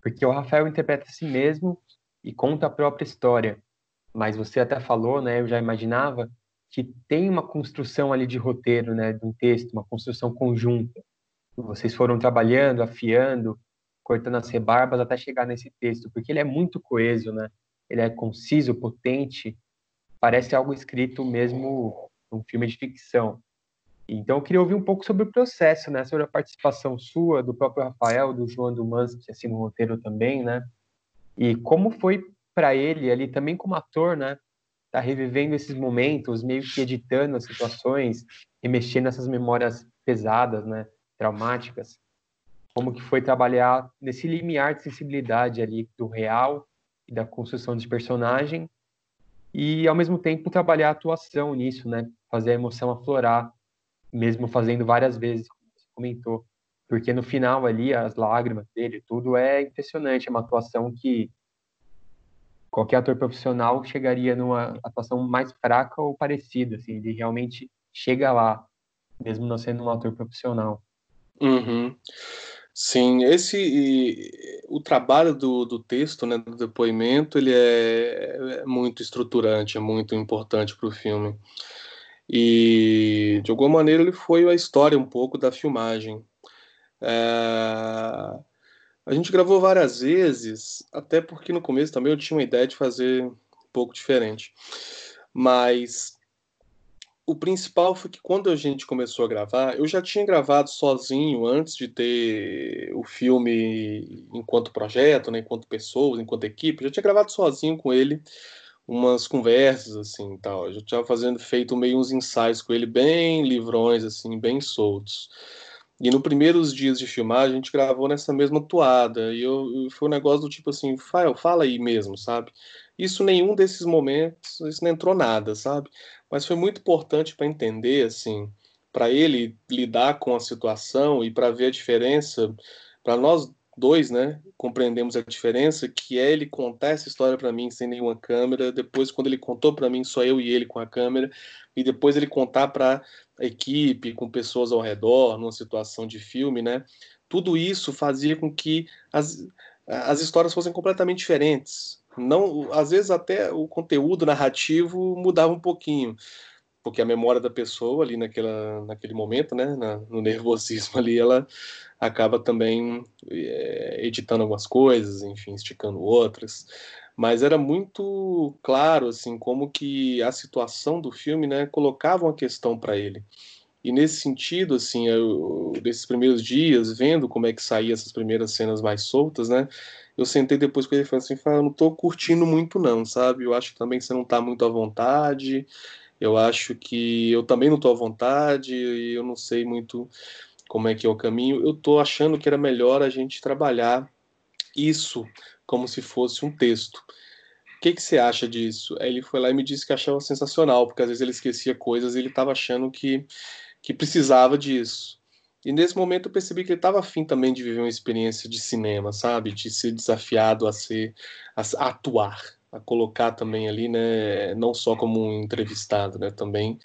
Speaker 5: porque o Rafael interpreta a si mesmo e conta a própria história. Mas você até falou, né, eu já imaginava, que tem uma construção ali de roteiro, né, de um texto, uma construção conjunta. Vocês foram trabalhando, afiando, cortando as rebarbas até chegar nesse texto, porque ele é muito coeso, né? Ele é conciso, potente, parece algo escrito mesmo num filme de ficção. Então eu queria ouvir um pouco sobre o processo, né, sobre a participação sua, do próprio Rafael, do João Dumans, que assina o roteiro também, né? E como foi para ele ali também como ator, né? Tá revivendo esses momentos, meio que editando as situações e mexendo nessas memórias pesadas, né? Traumáticas. Como que foi trabalhar nesse limiar de sensibilidade ali do real e da construção de personagem e ao mesmo tempo trabalhar a atuação nisso, né? Fazer a emoção aflorar, mesmo fazendo várias vezes, como você comentou porque no final ali as lágrimas dele, tudo é impressionante, é uma atuação que qualquer ator profissional chegaria numa atuação mais fraca ou parecida, assim, ele realmente chega lá, mesmo não sendo um ator profissional.
Speaker 4: Uhum. Sim, esse o trabalho do, do texto, né, do depoimento, ele é, é muito estruturante, é muito importante para o filme. E de alguma maneira ele foi a história um pouco da filmagem. É... A gente gravou várias vezes, até porque no começo também eu tinha uma ideia de fazer um pouco diferente. Mas o principal foi que quando a gente começou a gravar, eu já tinha gravado sozinho antes de ter o filme enquanto projeto, né, enquanto pessoas, enquanto equipe, eu já tinha gravado sozinho com ele umas conversas assim, tal. Eu já tinha fazendo feito meio uns ensaios com ele bem livrões assim, bem soltos. E no primeiros dias de filmar, a gente gravou nessa mesma toada. E eu, foi um negócio do tipo assim, Fael, fala aí mesmo, sabe? Isso nenhum desses momentos, isso não entrou nada, sabe? Mas foi muito importante para entender, assim, para ele lidar com a situação e para ver a diferença, para nós dois, né, compreendemos a diferença, que é ele contar essa história para mim sem nenhuma câmera, depois quando ele contou para mim só eu e ele com a câmera, e depois ele contar para a equipe, com pessoas ao redor, numa situação de filme, né? Tudo isso fazia com que as, as histórias fossem completamente diferentes. Não, às vezes até o conteúdo narrativo mudava um pouquinho, porque a memória da pessoa ali naquela, naquele momento, né, na, no nervosismo ali, ela acaba também é, editando algumas coisas, enfim, esticando outras. Mas era muito claro assim como que a situação do filme né colocava uma questão para ele e nesse sentido assim eu, desses primeiros dias vendo como é que saía essas primeiras cenas mais soltas né eu sentei depois com ele e falei assim eu não estou curtindo muito não sabe eu acho que também você não está muito à vontade Eu acho que eu também não estou à vontade e eu não sei muito como é que é o caminho. Eu estou achando que era melhor a gente trabalhar isso como se fosse um texto. O que, que você acha disso? Aí ele foi lá e me disse que achava sensacional, porque às vezes ele esquecia coisas e ele estava achando que, que precisava disso. E nesse momento eu percebi que ele estava afim também de viver uma experiência de cinema, sabe? De ser desafiado a ser, a, atuar, a colocar também ali, né? Não só como um entrevistado, né? Também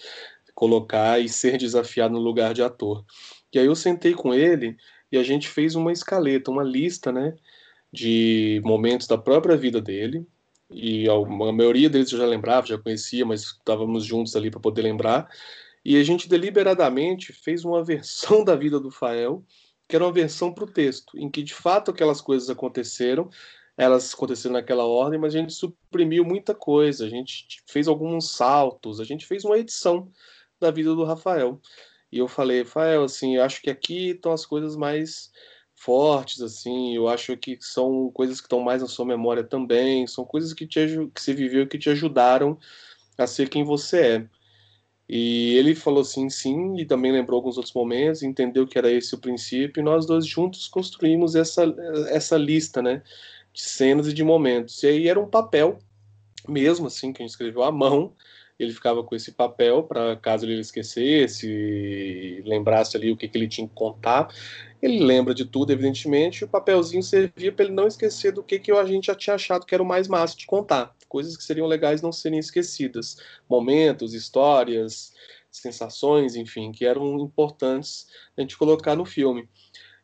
Speaker 4: colocar e ser desafiado no lugar de ator. E aí eu sentei com ele e a gente fez uma escaleta, uma lista, né? De momentos da própria vida dele, e a maioria deles eu já lembrava, já conhecia, mas estávamos juntos ali para poder lembrar. E a gente deliberadamente fez uma versão da vida do Fael, que era uma versão para o texto, em que de fato aquelas coisas aconteceram, elas aconteceram naquela ordem, mas a gente suprimiu muita coisa, a gente fez alguns saltos, a gente fez uma edição da vida do Rafael. E eu falei, Rafael, assim, eu acho que aqui estão as coisas mais fortes, assim, eu acho que são coisas que estão mais na sua memória também, são coisas que, te, que você viveu que te ajudaram a ser quem você é. E ele falou assim, sim, e também lembrou alguns outros momentos, entendeu que era esse o princípio, e nós dois juntos construímos essa, essa lista, né, de cenas e de momentos. E aí era um papel mesmo, assim, que a gente escreveu à mão, ele ficava com esse papel para caso ele esquecesse, lembrasse ali o que, que ele tinha que contar. Ele lembra de tudo, evidentemente, e o papelzinho servia para ele não esquecer do que, que a gente já tinha achado que era o mais massa de contar. Coisas que seriam legais não serem esquecidas. Momentos, histórias, sensações, enfim, que eram importantes a gente colocar no filme.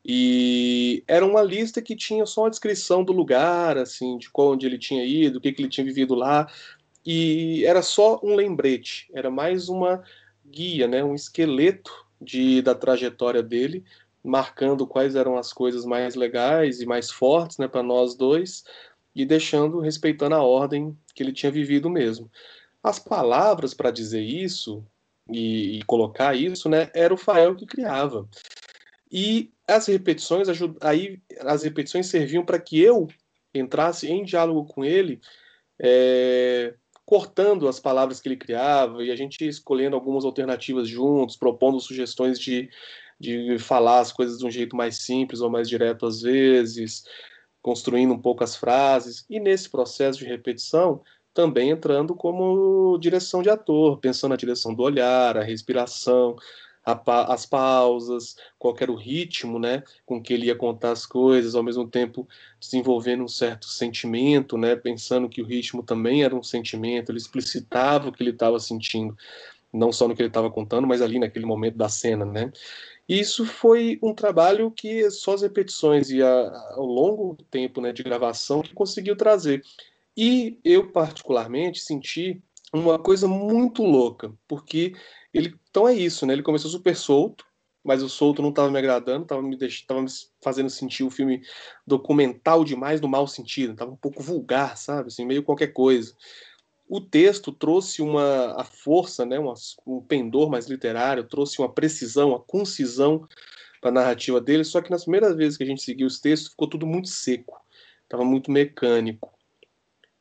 Speaker 4: E era uma lista que tinha só a descrição do lugar, assim, de onde ele tinha ido, o que, que ele tinha vivido lá, e era só um lembrete, era mais uma guia, né, um esqueleto de, da trajetória dele marcando quais eram as coisas mais legais e mais fortes né, para nós dois, e deixando, respeitando a ordem que ele tinha vivido mesmo. As palavras para dizer isso e, e, colocar isso, né, era o Fael que criava. E as repetições, aí as repetições serviam para que eu entrasse em diálogo com ele, é, cortando as palavras que ele criava e a gente escolhendo algumas alternativas juntos, propondo sugestões de de falar as coisas de um jeito mais simples ou mais direto às vezes, construindo um pouco as frases, e nesse processo de repetição, também entrando como direção de ator, pensando na direção do olhar, a respiração, a, as pausas, qual era o ritmo, né, com que ele ia contar as coisas, ao mesmo tempo desenvolvendo um certo sentimento, né, pensando que o ritmo também era um sentimento, ele explicitava o que ele estava sentindo, não só no que ele estava contando, mas ali naquele momento da cena, né. Isso foi um trabalho que só as repetições e a, ao longo tempo né, de gravação que conseguiu trazer. E eu, particularmente, senti uma coisa muito louca, porque ele. Então é isso, né? Ele começou super solto, mas o solto não estava me agradando, estava me, me fazendo sentir o filme documental demais no mau sentido, estava um pouco vulgar, sabe? Assim, meio qualquer coisa o texto trouxe uma a força, né, uma, um pendor mais literário, trouxe uma precisão, uma concisão para a narrativa dele, só que nas primeiras vezes que a gente seguiu os textos ficou tudo muito seco, estava muito mecânico.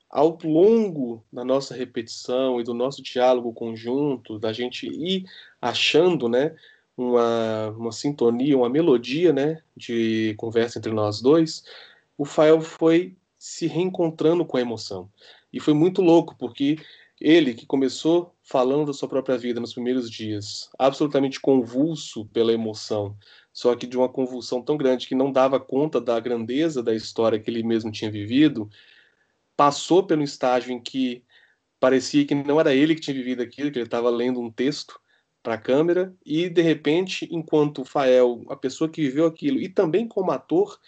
Speaker 4: Ao longo da nossa repetição e do nosso diálogo conjunto, da gente ir achando, né, uma, uma sintonia, uma melodia, né, de conversa entre nós dois, o Fael foi se reencontrando com a emoção. E foi muito louco, porque ele, que começou falando da sua própria vida nos primeiros dias, absolutamente convulso pela emoção, só que de uma convulsão tão grande que não dava conta da grandeza da história que ele mesmo tinha vivido, passou pelo estágio em que parecia que não era ele que tinha vivido aquilo, que ele estava lendo um texto para a câmera, e de repente, enquanto o Fael, a pessoa que viveu aquilo, e também como ator,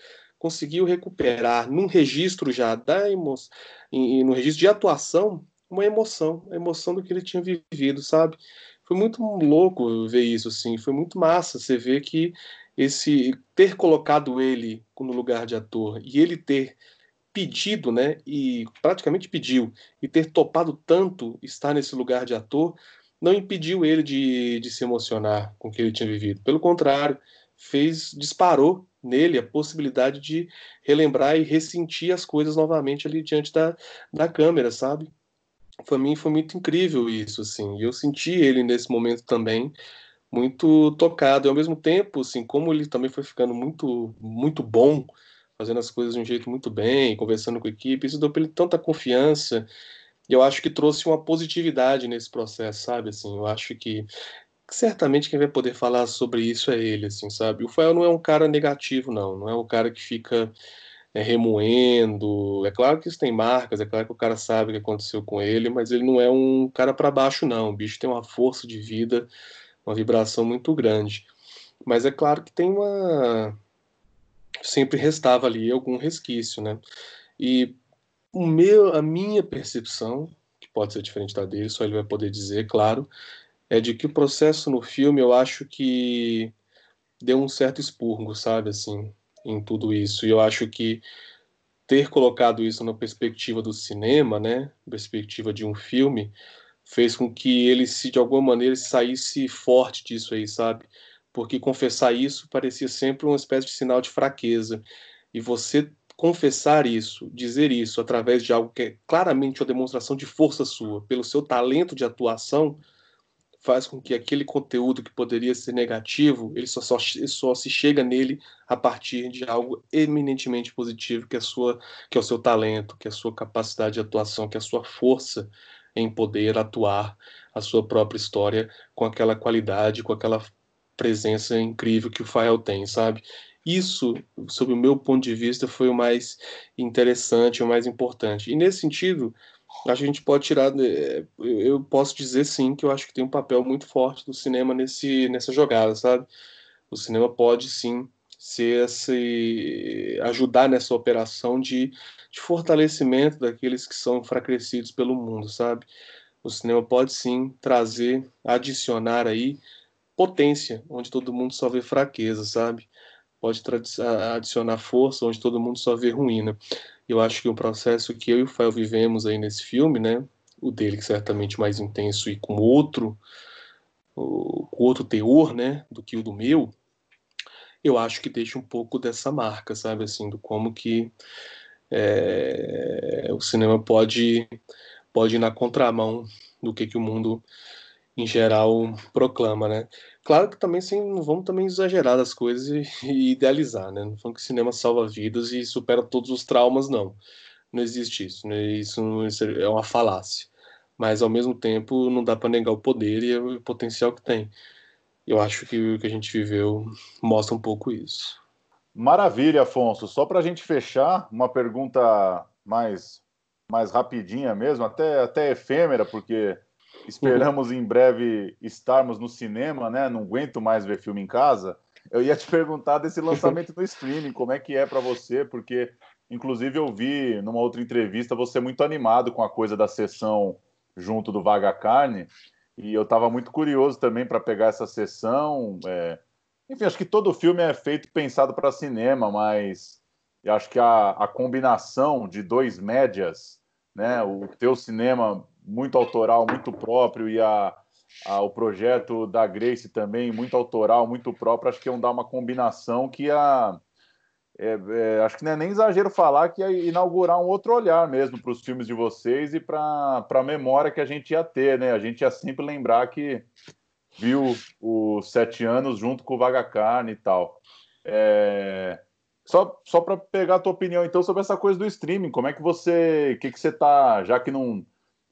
Speaker 4: conseguiu recuperar num registro já da emoção, no registro de atuação, uma emoção, a emoção do que ele tinha vivido, sabe? Foi muito louco ver isso, assim, foi muito massa você ver que esse ter colocado ele no lugar de ator e ele ter pedido, né, e praticamente pediu, e ter topado tanto estar nesse lugar de ator, não impediu ele de, de se emocionar com o que ele tinha vivido. Pelo contrário, fez disparou nele a possibilidade de relembrar e ressentir as coisas novamente ali diante da, da câmera, sabe? para mim foi muito incrível isso, assim. Eu senti ele nesse momento também muito tocado. E ao mesmo tempo, assim, como ele também foi ficando muito, muito bom, fazendo as coisas de um jeito muito bem, conversando com a equipe, isso deu para ele tanta confiança. E eu acho que trouxe uma positividade nesse processo, sabe? Assim, eu acho que certamente quem vai poder falar sobre isso é ele, assim, sabe? O Fael não é um cara negativo, não. Não é um cara que fica é, remoendo. É claro que isso tem marcas, é claro que o cara sabe o que aconteceu com ele, mas ele não é um cara para baixo, não. O bicho tem uma força de vida, uma vibração muito grande. Mas é claro que tem uma. Sempre restava ali algum resquício, né? E o meu, a minha percepção, que pode ser diferente da dele, só ele vai poder dizer, claro, é de que o processo no filme eu acho que deu um certo expurgo, sabe, assim, em tudo isso. E eu acho que ter colocado isso na perspectiva do cinema, né, perspectiva de um filme, fez com que ele se de alguma maneira saísse forte disso aí, sabe? Porque confessar isso parecia sempre uma espécie de sinal de fraqueza. E você confessar isso, dizer isso através de algo que é claramente uma demonstração de força sua, pelo seu talento de atuação, faz com que aquele conteúdo que poderia ser negativo, ele só, só, só se chega nele a partir de algo eminentemente positivo, que é, sua, que é o seu talento, que é a sua capacidade de atuação, que é a sua força em poder atuar a sua própria história com aquela qualidade, com aquela presença incrível que o Fael tem, sabe? Isso, sob o meu ponto de vista, foi o mais interessante, o mais importante. E nesse sentido, a gente pode tirar. Né, eu posso dizer sim que eu acho que tem um papel muito forte do cinema nesse, nessa jogada, sabe? O cinema pode sim ser esse, ajudar nessa operação de, de fortalecimento daqueles que são enfraquecidos pelo mundo, sabe? O cinema pode sim trazer, adicionar aí potência, onde todo mundo só vê fraqueza, sabe? pode adicionar força onde todo mundo só vê ruína. Eu acho que o processo que eu e o Fael vivemos aí nesse filme, né, o dele que certamente mais intenso e com outro com outro teor, né, do que o do meu, eu acho que deixa um pouco dessa marca, sabe, assim, do como que é, o cinema pode pode ir na contramão do que que o mundo em geral proclama, né? Claro que também sim, vamos também exagerar as coisas e, e idealizar, né? Não falando que o cinema salva vidas e supera todos os traumas, não. Não existe isso, né? Isso, isso é uma falácia. Mas ao mesmo tempo não dá para negar o poder e o potencial que tem. Eu acho que o que a gente viveu mostra um pouco isso.
Speaker 2: Maravilha, Afonso. Só para a gente fechar, uma pergunta mais mais rapidinha mesmo, até, até efêmera, porque Esperamos em breve estarmos no cinema, né? Não aguento mais ver filme em casa. Eu ia te perguntar desse lançamento no streaming, como é que é para você? Porque, inclusive, eu vi numa outra entrevista você muito animado com a coisa da sessão junto do Vaga Carne, e eu estava muito curioso também para pegar essa sessão. É... Enfim, acho que todo filme é feito pensado para cinema, mas eu acho que a, a combinação de dois médias, né? O teu cinema muito autoral, muito próprio, e a, a, o projeto da Grace também, muito autoral, muito próprio, acho que iam dar uma combinação que a. É, é, acho que não é nem exagero falar que ia inaugurar um outro olhar mesmo para os filmes de vocês e para a memória que a gente ia ter, né? A gente ia sempre lembrar que viu os sete anos junto com o Vaga Carne e tal. É... Só, só para pegar a tua opinião, então, sobre essa coisa do streaming, como é que você. O que, que você tá. Já que não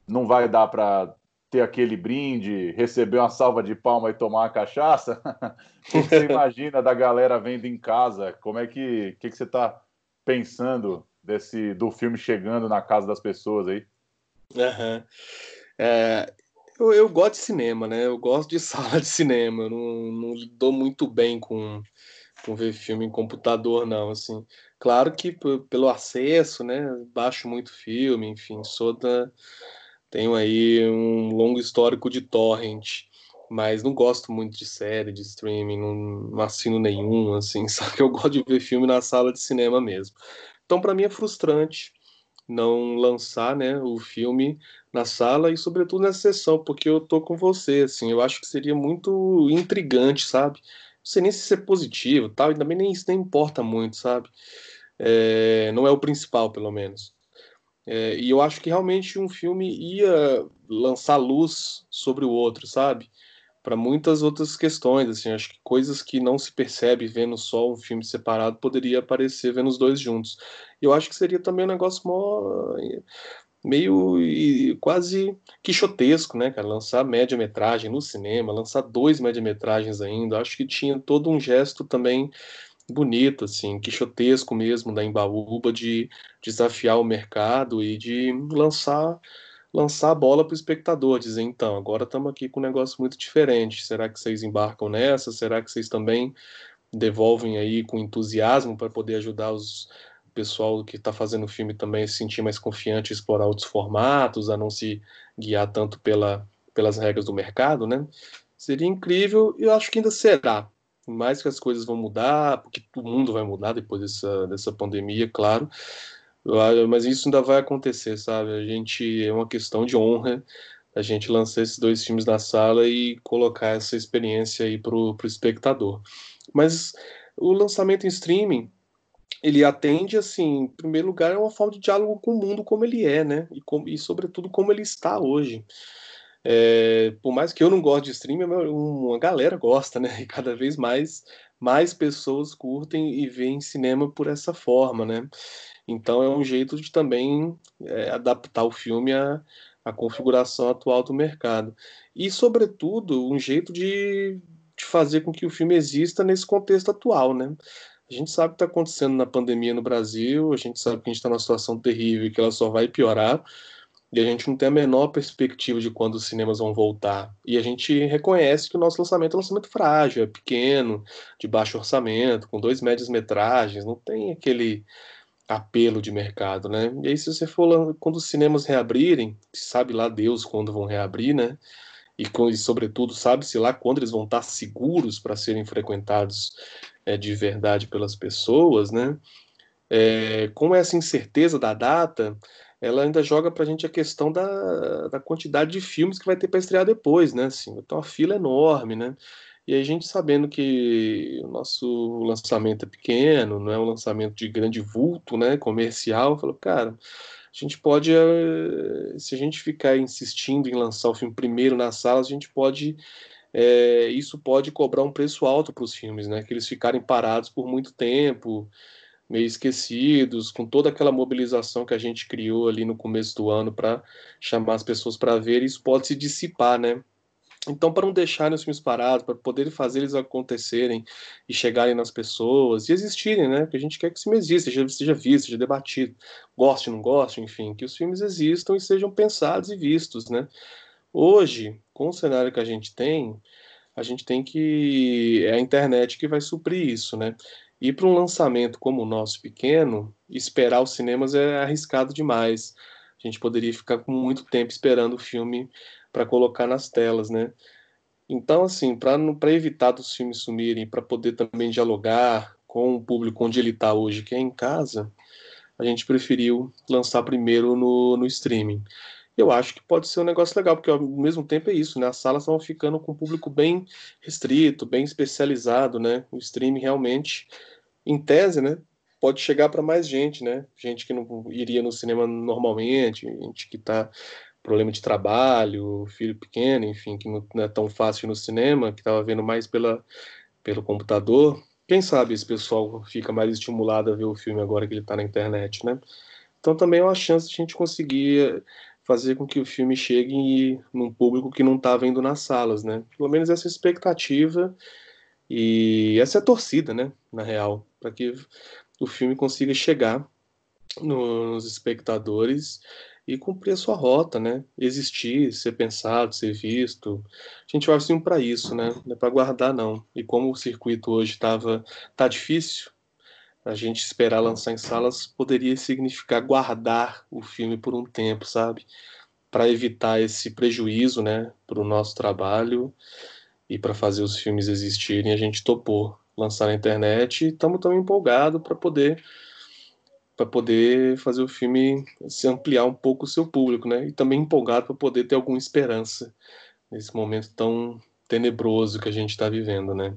Speaker 2: não vai dar para ter aquele brinde, receber uma salva de palma e tomar uma cachaça? você imagina da galera vendo em casa? Como é que, que, que você está pensando desse do filme chegando na casa das pessoas aí?
Speaker 4: Uhum. É, eu, eu, gosto de cinema, né? Eu gosto de sala de cinema. Eu não, não dou muito bem com, com ver filme em computador, não. Assim, claro que pelo acesso, né? Baixo muito filme, enfim, sou da tenho aí um longo histórico de torrent, mas não gosto muito de série, de streaming, não, assino nenhum, assim, só que eu gosto de ver filme na sala de cinema mesmo. Então, para mim é frustrante não lançar, né, o filme na sala e sobretudo nessa sessão, porque eu tô com você, assim, eu acho que seria muito intrigante, sabe? Não sei nem se isso é positivo, tal, também nem isso nem importa muito, sabe? É, não é o principal, pelo menos É, e eu acho que realmente um filme ia lançar luz sobre o outro, sabe? Para muitas outras questões, assim, acho que coisas que não se percebe vendo só um filme separado poderia aparecer vendo os dois juntos. Eu acho que seria também um negócio mó, meio quase quixotesco, né, cara? Lançar média-metragem no cinema, lançar dois média-metragens ainda, acho que tinha todo um gesto também bonito, assim, quixotesco mesmo da Embaúba de desafiar o mercado e de lançar lançar a bola para o espectador, dizer então, agora estamos aqui com um negócio muito diferente. Será que vocês embarcam nessa? Será que vocês também devolvem aí com entusiasmo para poder ajudar os pessoal que está fazendo o filme também a se sentir mais confiante explorar outros formatos, a não se guiar tanto pela, pelas regras do mercado, né? Seria incrível e eu acho que ainda será mais que as coisas vão mudar, porque o mundo vai mudar depois dessa, dessa pandemia, claro, mas isso ainda vai acontecer, sabe? A gente é uma questão de honra a gente lançar esses dois filmes na sala e colocar essa experiência aí pro, pro espectador. Mas o lançamento em streaming, ele atende, assim, em primeiro lugar, é uma forma de diálogo com o mundo como ele é, né? E, com, e sobretudo, como ele está hoje. É, por mais que eu não goste de streaming, uma galera gosta, né? E cada vez mais, mais pessoas curtem e veem cinema por essa forma, né? Então é um jeito de também é, adaptar o filme à, à configuração atual do mercado. E, sobretudo, um jeito de, de fazer com que o filme exista nesse contexto atual, né? A gente sabe o que está acontecendo na pandemia no Brasil, a gente sabe que a gente está numa situação terrível e que ela só vai piorar e a gente não tem a menor perspectiva de quando os cinemas vão voltar. E a gente reconhece que o nosso lançamento é um lançamento frágil, é pequeno, de baixo orçamento, com dois médias metragens, não tem aquele apelo de mercado, né? E aí se você for quando os cinemas reabrirem, sabe lá Deus quando vão reabrir, né? E, e sobretudo sabe-se lá quando eles vão estar seguros para serem frequentados é, de verdade pelas pessoas, né? É, com essa incerteza da data, ela ainda joga para a gente a questão da, da quantidade de filmes que vai ter para estrear depois, né? Assim, então a fila é enorme, né? E a gente sabendo que o nosso lançamento é pequeno, não é um lançamento de grande vulto, né? Comercial, falou, cara, a gente pode, eh, se a gente ficar insistindo em lançar o filme primeiro nas salas, a gente pode é, isso pode cobrar um preço alto para os filmes, né? Que eles ficarem parados por muito tempo, meio esquecidos, com toda aquela mobilização que a gente criou ali no começo do ano para chamar as pessoas para ver, isso pode se dissipar, né? Então, para não deixarem os filmes parados, para poder fazer eles acontecerem e chegarem nas pessoas e existirem, né? Porque a gente quer que o filme exista, seja, seja visto, seja debatido, goste, não goste, enfim, que os filmes existam e sejam pensados e vistos, né? Hoje, com o cenário que a gente tem, a gente tem que. É a internet que vai suprir isso, né? E para um lançamento como o nosso pequeno, esperar os cinemas é arriscado demais. A gente poderia ficar com muito tempo esperando o filme para colocar nas telas, né? Então, assim, para evitar dos filmes sumirem, para poder também dialogar com o público onde ele está hoje, que é em casa, a gente preferiu lançar primeiro no, no streaming. Eu acho que pode ser um negócio legal, porque ao mesmo tempo é isso, né? As salas estão ficando com um público bem restrito, bem especializado, né? O streaming realmente em tese, né, pode chegar para mais gente, né? Gente que não iria no cinema normalmente, gente que está problema de trabalho, filho pequeno, enfim, que não é tão fácil no cinema, que estava vendo mais pela, pelo computador. Quem sabe esse pessoal fica mais estimulado a ver o filme agora que ele está na internet, né? Então também é uma chance de a gente conseguir fazer com que o filme chegue num público que não está vendo nas salas, né? Pelo menos essa expectativa e essa é a torcida, né? Na real, para que o filme consiga chegar nos espectadores e cumprir a sua rota, né? Existir, ser pensado, ser visto. A gente vai assim para isso, né? Não é para guardar não. E como o circuito hoje estava tá difícil, a gente esperar lançar em salas poderia significar guardar o filme por um tempo, sabe? Para evitar esse prejuízo, né, para o nosso trabalho e para fazer os filmes existirem, a gente topou lançar na internet e estamos tão empolgados para poder para poder fazer o filme se ampliar um pouco o seu público, né? E também empolgado para poder ter alguma esperança nesse momento tão tenebroso que a gente está vivendo, né?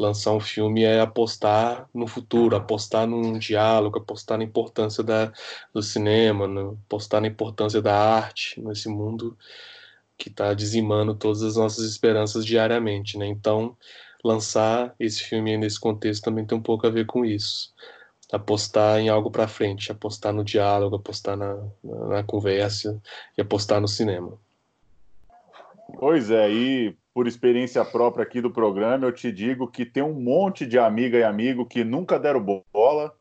Speaker 4: Lançar um filme é apostar no futuro, apostar num diálogo, apostar na importância da, do cinema, no, apostar na importância da arte nesse mundo que está dizimando todas as nossas esperanças diariamente, né? Então, lançar esse filme nesse contexto também tem um pouco a ver com isso. Apostar em algo para frente, apostar no diálogo, apostar na, na, na conversa e apostar no cinema.
Speaker 2: Pois é, e por experiência própria aqui do programa, eu te digo que tem um monte de amiga e amigo que nunca deram bola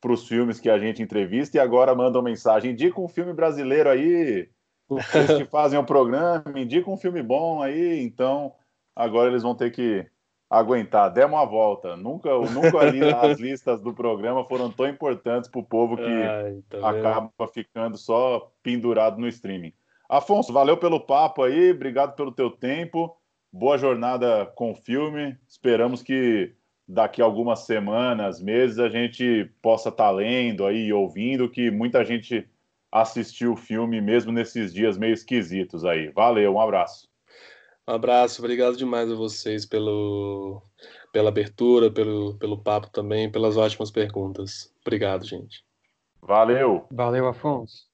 Speaker 2: para os filmes que a gente entrevista e agora mandam mensagem: indica um filme brasileiro aí, vocês que fazem o programa, indica um filme bom aí. Então, agora eles vão ter que aguentar. Demos uma volta. Nunca, nunca ali as listas do programa foram tão importantes para o povo que Ai, tá acaba ficando só pendurado no streaming. Afonso, valeu pelo papo aí, obrigado pelo teu tempo. Boa jornada com o filme. Esperamos que daqui a algumas semanas, meses, a gente possa estar tá lendo aí e ouvindo que muita gente assistiu o filme mesmo nesses dias meio esquisitos aí. Valeu, um abraço.
Speaker 4: Um abraço, obrigado demais a vocês pelo, pela abertura, pelo, pelo papo também, pelas ótimas perguntas. Obrigado, gente.
Speaker 2: Valeu.
Speaker 5: Valeu, Afonso.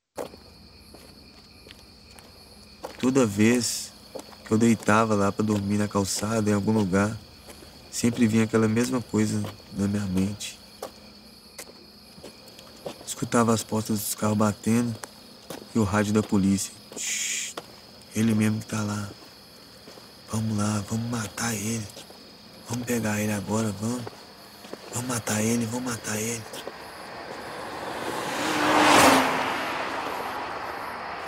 Speaker 3: Toda vez eu deitava lá para dormir na calçada, em algum lugar, sempre vinha aquela mesma coisa na minha mente. Escutava as portas dos carros batendo e o rádio da polícia. Shhh, ele mesmo que tá lá. Vamos lá, vamos matar ele. Vamos pegar ele agora, vamos. Vamos matar ele, vamos matar ele.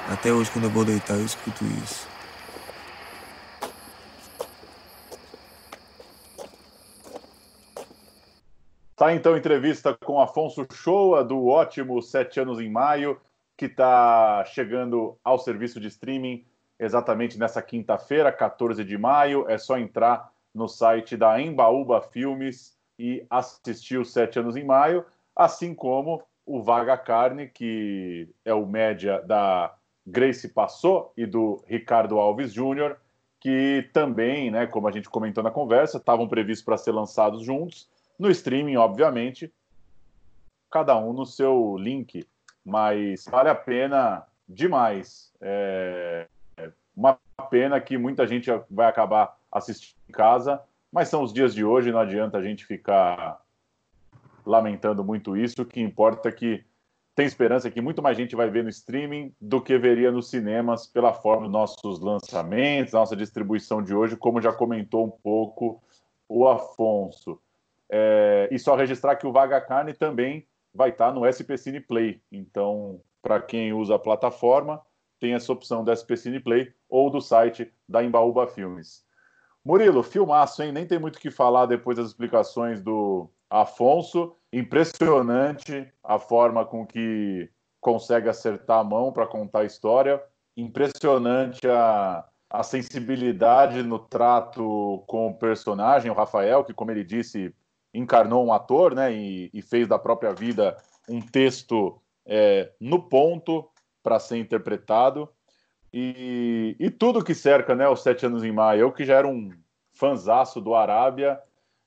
Speaker 3: Até hoje, quando eu vou deitar, eu escuto isso.
Speaker 2: Tá então entrevista com Afonso Shoa, do ótimo Sete Anos em Maio, que está chegando ao serviço de streaming exatamente nessa quinta-feira, 14 de maio. É só entrar no site da Embaúba Filmes e assistir o Sete Anos em Maio, assim como o Vaga Carne, que é o média da Grace Passou e do Ricardo Alves Júnior, que também, né, como a gente comentou na conversa, estavam previstos para ser lançados juntos no streaming, obviamente, cada um no seu link, mas vale a pena demais. É uma pena que muita gente vai acabar assistindo em casa, mas são os dias de hoje, não adianta a gente ficar lamentando muito isso. O que importa é que tem esperança que muito mais gente vai ver no streaming do que veria nos cinemas pela forma dos nossos lançamentos, nossa distribuição de hoje, como já comentou um pouco o Afonso. É, e só registrar que o Vaga Carne também vai estar no SP Cine Play. Então, para quem usa a plataforma, tem essa opção do SP Cine Play ou do site da Embaúba Filmes. Murilo, filmaço, hein? Nem tem muito o que falar depois das explicações do Afonso. Impressionante a forma com que consegue acertar a mão para contar a história. Impressionante a, a sensibilidade no trato com o personagem, o Rafael, que, como ele disse, encarnou um ator, né, e, e fez da própria vida um texto é, no ponto para ser interpretado. E, e, tudo que cerca né, os Sete Anos em Maio. Eu que já era um fanzaço do Arábia,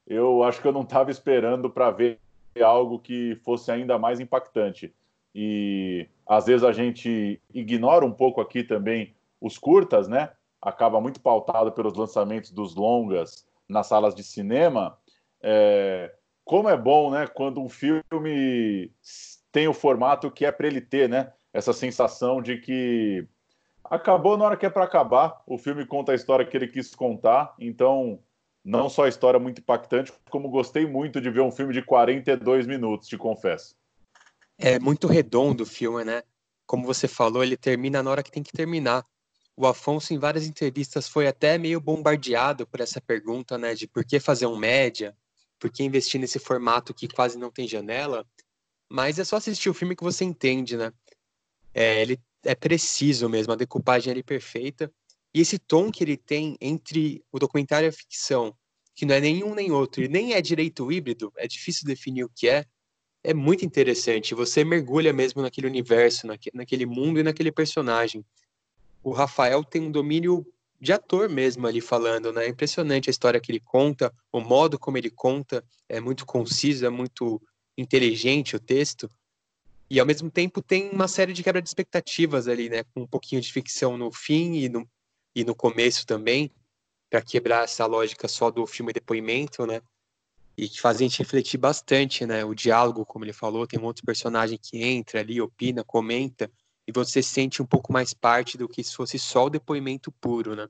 Speaker 2: eu acho que eu não estava esperando para ver algo que fosse ainda mais impactante. E às vezes a gente ignora um pouco aqui também os curtas, né? Acaba muito pautado pelos lançamentos dos longas nas salas de cinema, é, como é bom, né, quando um filme tem o formato que é para ele ter, né? Essa sensação de que acabou na hora que é para acabar. O filme conta a história que ele quis contar, então não só a história muito impactante, como gostei muito de ver um filme de 42 minutos, te confesso.
Speaker 5: É muito redondo o filme, né? Como você falou, ele termina na hora que tem que terminar. O Afonso, em várias entrevistas, foi até meio bombardeado por essa pergunta, né? De por que fazer um média, por que investir nesse formato que quase não tem janela? Mas é só assistir o filme que você entende, né? É, ele é preciso mesmo, a decupagem é perfeita. E esse tom que ele tem entre o documentário e a ficção, que não é nenhum nem outro, e nem é direito híbrido, é difícil definir o que é, é muito interessante. Você mergulha mesmo naquele universo, naquele mundo e naquele personagem. O Rafael tem um domínio de ator mesmo ali falando, né? É impressionante a história que ele conta, o modo como ele conta, é muito conciso, é muito inteligente o texto. E ao mesmo tempo tem uma série de quebra de expectativas ali, né? Com um pouquinho de ficção no fim e no, e no começo também, para quebrar essa lógica só do filme depoimento, né? E que faz a gente refletir bastante, né? O diálogo, como ele falou, tem um outro personagem que entra ali, opina, comenta e você sente um pouco mais parte do que se fosse só o depoimento puro, né?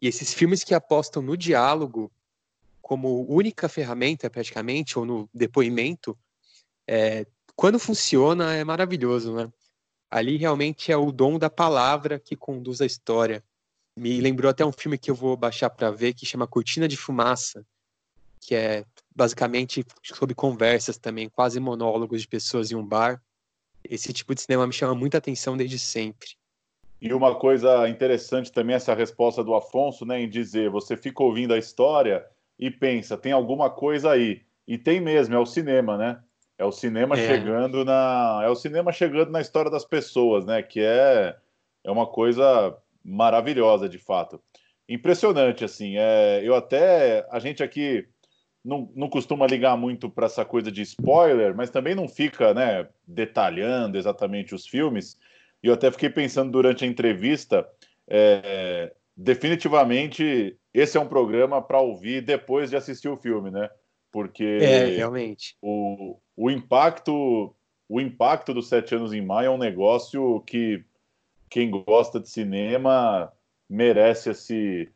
Speaker 5: E esses filmes que apostam no diálogo como única ferramenta, praticamente, ou no depoimento, é, quando funciona é maravilhoso, né? Ali realmente é o dom da palavra que conduz a história. Me lembrou até um filme que eu vou baixar para ver que chama Cortina de Fumaça, que é basicamente sobre conversas também, quase monólogos de pessoas em um bar esse tipo de cinema me chama muita atenção desde sempre.
Speaker 2: E uma coisa interessante também essa resposta do Afonso, né, em dizer, você fica ouvindo a história e pensa, tem alguma coisa aí. E tem mesmo, é o cinema, né? É o cinema é. chegando na, é o cinema chegando na história das pessoas, né, que é é uma coisa maravilhosa de fato. Impressionante assim, é, eu até a gente aqui não, não costuma ligar muito para essa coisa de spoiler, mas também não fica né, detalhando exatamente os filmes. E eu até fiquei pensando durante a entrevista, é, definitivamente esse é um programa para ouvir depois de assistir o filme, né? Porque
Speaker 5: é, realmente.
Speaker 2: O, o impacto o impacto dos Sete Anos em Maio é um negócio que quem gosta de cinema merece esse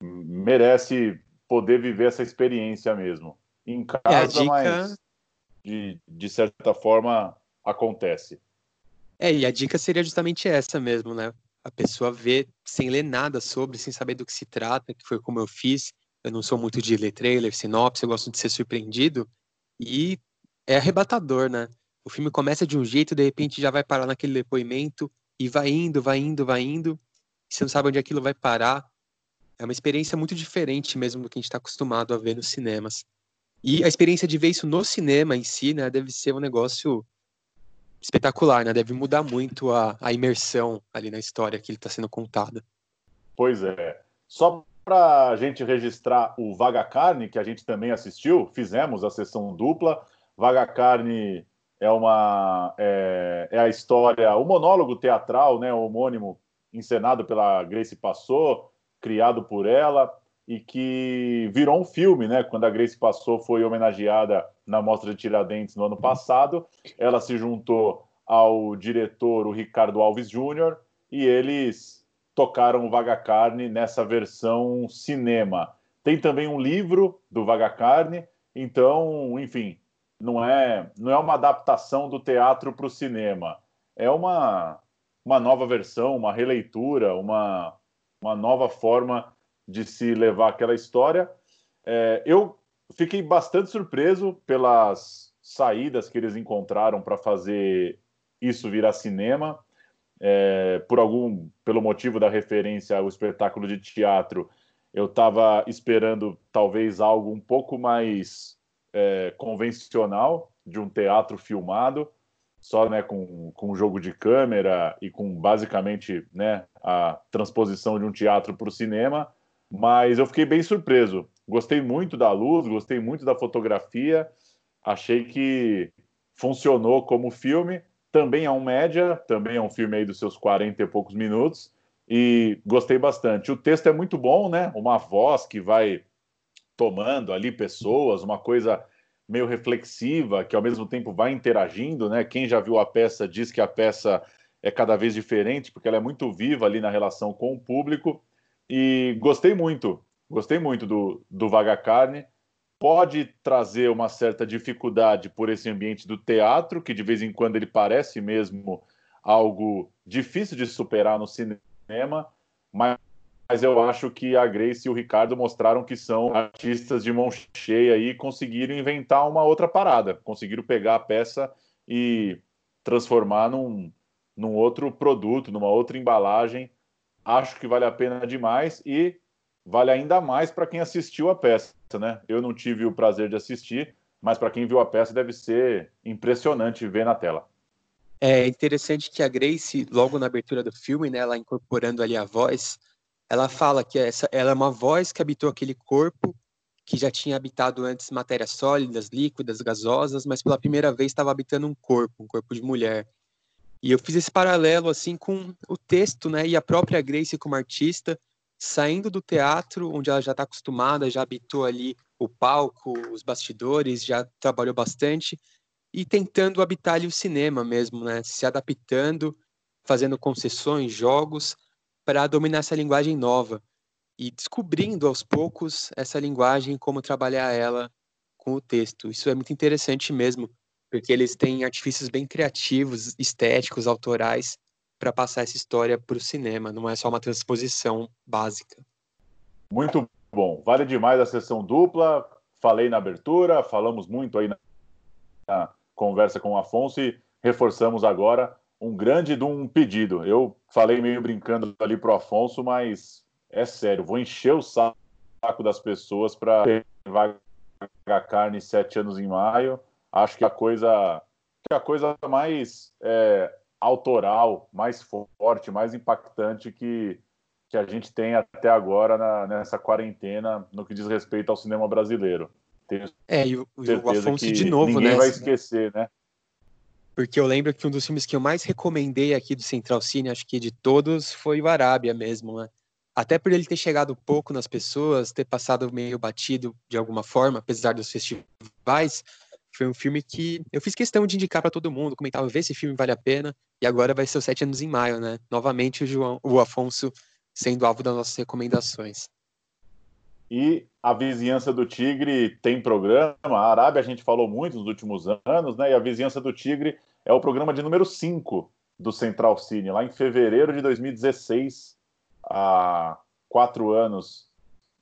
Speaker 2: merece poder viver essa experiência mesmo. Em casa, dica... mas de, de certa forma acontece.
Speaker 5: É, e a dica seria justamente essa mesmo, né? A pessoa vê sem ler nada sobre, sem saber do que se trata, que foi como eu fiz. Eu não sou muito de ler trailer, sinopse, eu gosto de ser surpreendido. E é arrebatador, né? O filme começa de um jeito, de repente já vai parar naquele depoimento, e vai indo, vai indo, vai indo. Você não sabe onde aquilo vai parar. É uma experiência muito diferente mesmo do que a gente está acostumado a ver nos cinemas. E a experiência de ver isso no cinema em si, né, deve ser um negócio espetacular, né? Deve mudar muito a, a imersão ali na história que ele está sendo contada.
Speaker 2: Pois é. Só para a gente registrar o Vaga Carne, que a gente também assistiu, fizemos a sessão dupla. Vaga Carne é uma é, é a história, o monólogo teatral, né, homônimo, encenado pela Grace Passou, criado por ela e que virou um filme, né? Quando a Grace passou, foi homenageada na Mostra de Tiradentes no ano passado. Ela se juntou ao diretor, o Ricardo Alves Júnior, e eles tocaram o Vaga Carne nessa versão cinema. Tem também um livro do Vaga Carne, então, enfim, não é, não é uma adaptação do teatro para o cinema. É uma, uma nova versão, uma releitura, uma, uma nova forma de se levar aquela história. É, eu fiquei bastante surpreso pelas saídas que eles encontraram para fazer isso virar cinema. É, por algum, pelo motivo da referência ao espetáculo de teatro, eu estava esperando talvez algo um pouco mais é, convencional de um teatro filmado só né, com, com jogo de câmera e com basicamente né, a transposição de um teatro para o cinema, mas eu fiquei bem surpreso. Gostei muito da luz, gostei muito da fotografia, achei que funcionou como filme. Também é um média, também é um filme aí dos seus 40 e poucos minutos, e gostei bastante. O texto é muito bom, né? Uma voz que vai tomando ali pessoas, uma coisa meio reflexiva, que ao mesmo tempo vai interagindo, né? Quem já viu a peça diz que a peça é cada vez diferente, porque ela é muito viva ali na relação com o público. E gostei muito, gostei muito do, do Vaga Carne. Pode trazer uma certa dificuldade por esse ambiente do teatro, que de vez em quando ele parece mesmo algo difícil de superar no cinema, mas mas eu acho que a Grace e o Ricardo mostraram que são artistas de mão cheia e conseguiram inventar uma outra parada, conseguiram pegar a peça e transformar num, num outro produto, numa outra embalagem. Acho que vale a pena demais e vale ainda mais para quem assistiu a peça, né? Eu não tive o prazer de assistir, mas para quem viu a peça deve ser impressionante ver na tela.
Speaker 5: É interessante que a Grace, logo na abertura do filme, né, ela incorporando ali a voz, ela fala que essa, ela é uma voz que habitou aquele corpo que já tinha habitado antes matérias sólidas, líquidas, gasosas, mas pela primeira vez estava habitando um corpo, um corpo de mulher. E eu fiz esse paralelo assim com o texto, né, e a própria Grace como artista saindo do teatro, onde ela já está acostumada, já habitou ali o palco, os bastidores, já trabalhou bastante, e tentando habitar ali o cinema mesmo, né, se adaptando, fazendo concessões, jogos, para dominar essa linguagem nova e descobrindo aos poucos essa linguagem, como trabalhar ela com o texto. Isso é muito interessante mesmo, porque eles têm artifícios bem criativos, estéticos, autorais, para passar essa história para o cinema, não é só uma transposição básica.
Speaker 2: Muito bom, vale demais a sessão dupla. Falei na abertura, falamos muito aí na conversa com o Afonso e reforçamos agora um grande de um pedido. Eu falei meio brincando ali pro Afonso, mas é sério, vou encher o saco das pessoas para vaga carne sete anos em maio. Acho que a coisa, que a coisa mais é, autoral, mais forte, mais impactante que, que a gente tem até agora na, nessa quarentena no que diz respeito ao cinema brasileiro.
Speaker 5: Tenho é, e o, o Afonso de novo,
Speaker 2: ninguém
Speaker 5: né?
Speaker 2: Ninguém vai esquecer, né?
Speaker 5: Porque eu lembro que um dos filmes que eu mais recomendei aqui do Central Cine, acho que de todos, foi o Arábia mesmo, né? Até por ele ter chegado pouco nas pessoas, ter passado meio batido de alguma forma, apesar dos festivais, foi um filme que eu fiz questão de indicar para todo mundo, comentava, ver esse filme vale a pena, e agora vai ser os Sete Anos em Maio, né? Novamente o, João, o Afonso sendo alvo das nossas recomendações.
Speaker 2: E a Vizinhança do Tigre tem programa, a Arábia a gente falou muito nos últimos anos, né? E a Vizinhança do Tigre é o programa de número 5 do Central Cine, lá em fevereiro de 2016 há quatro anos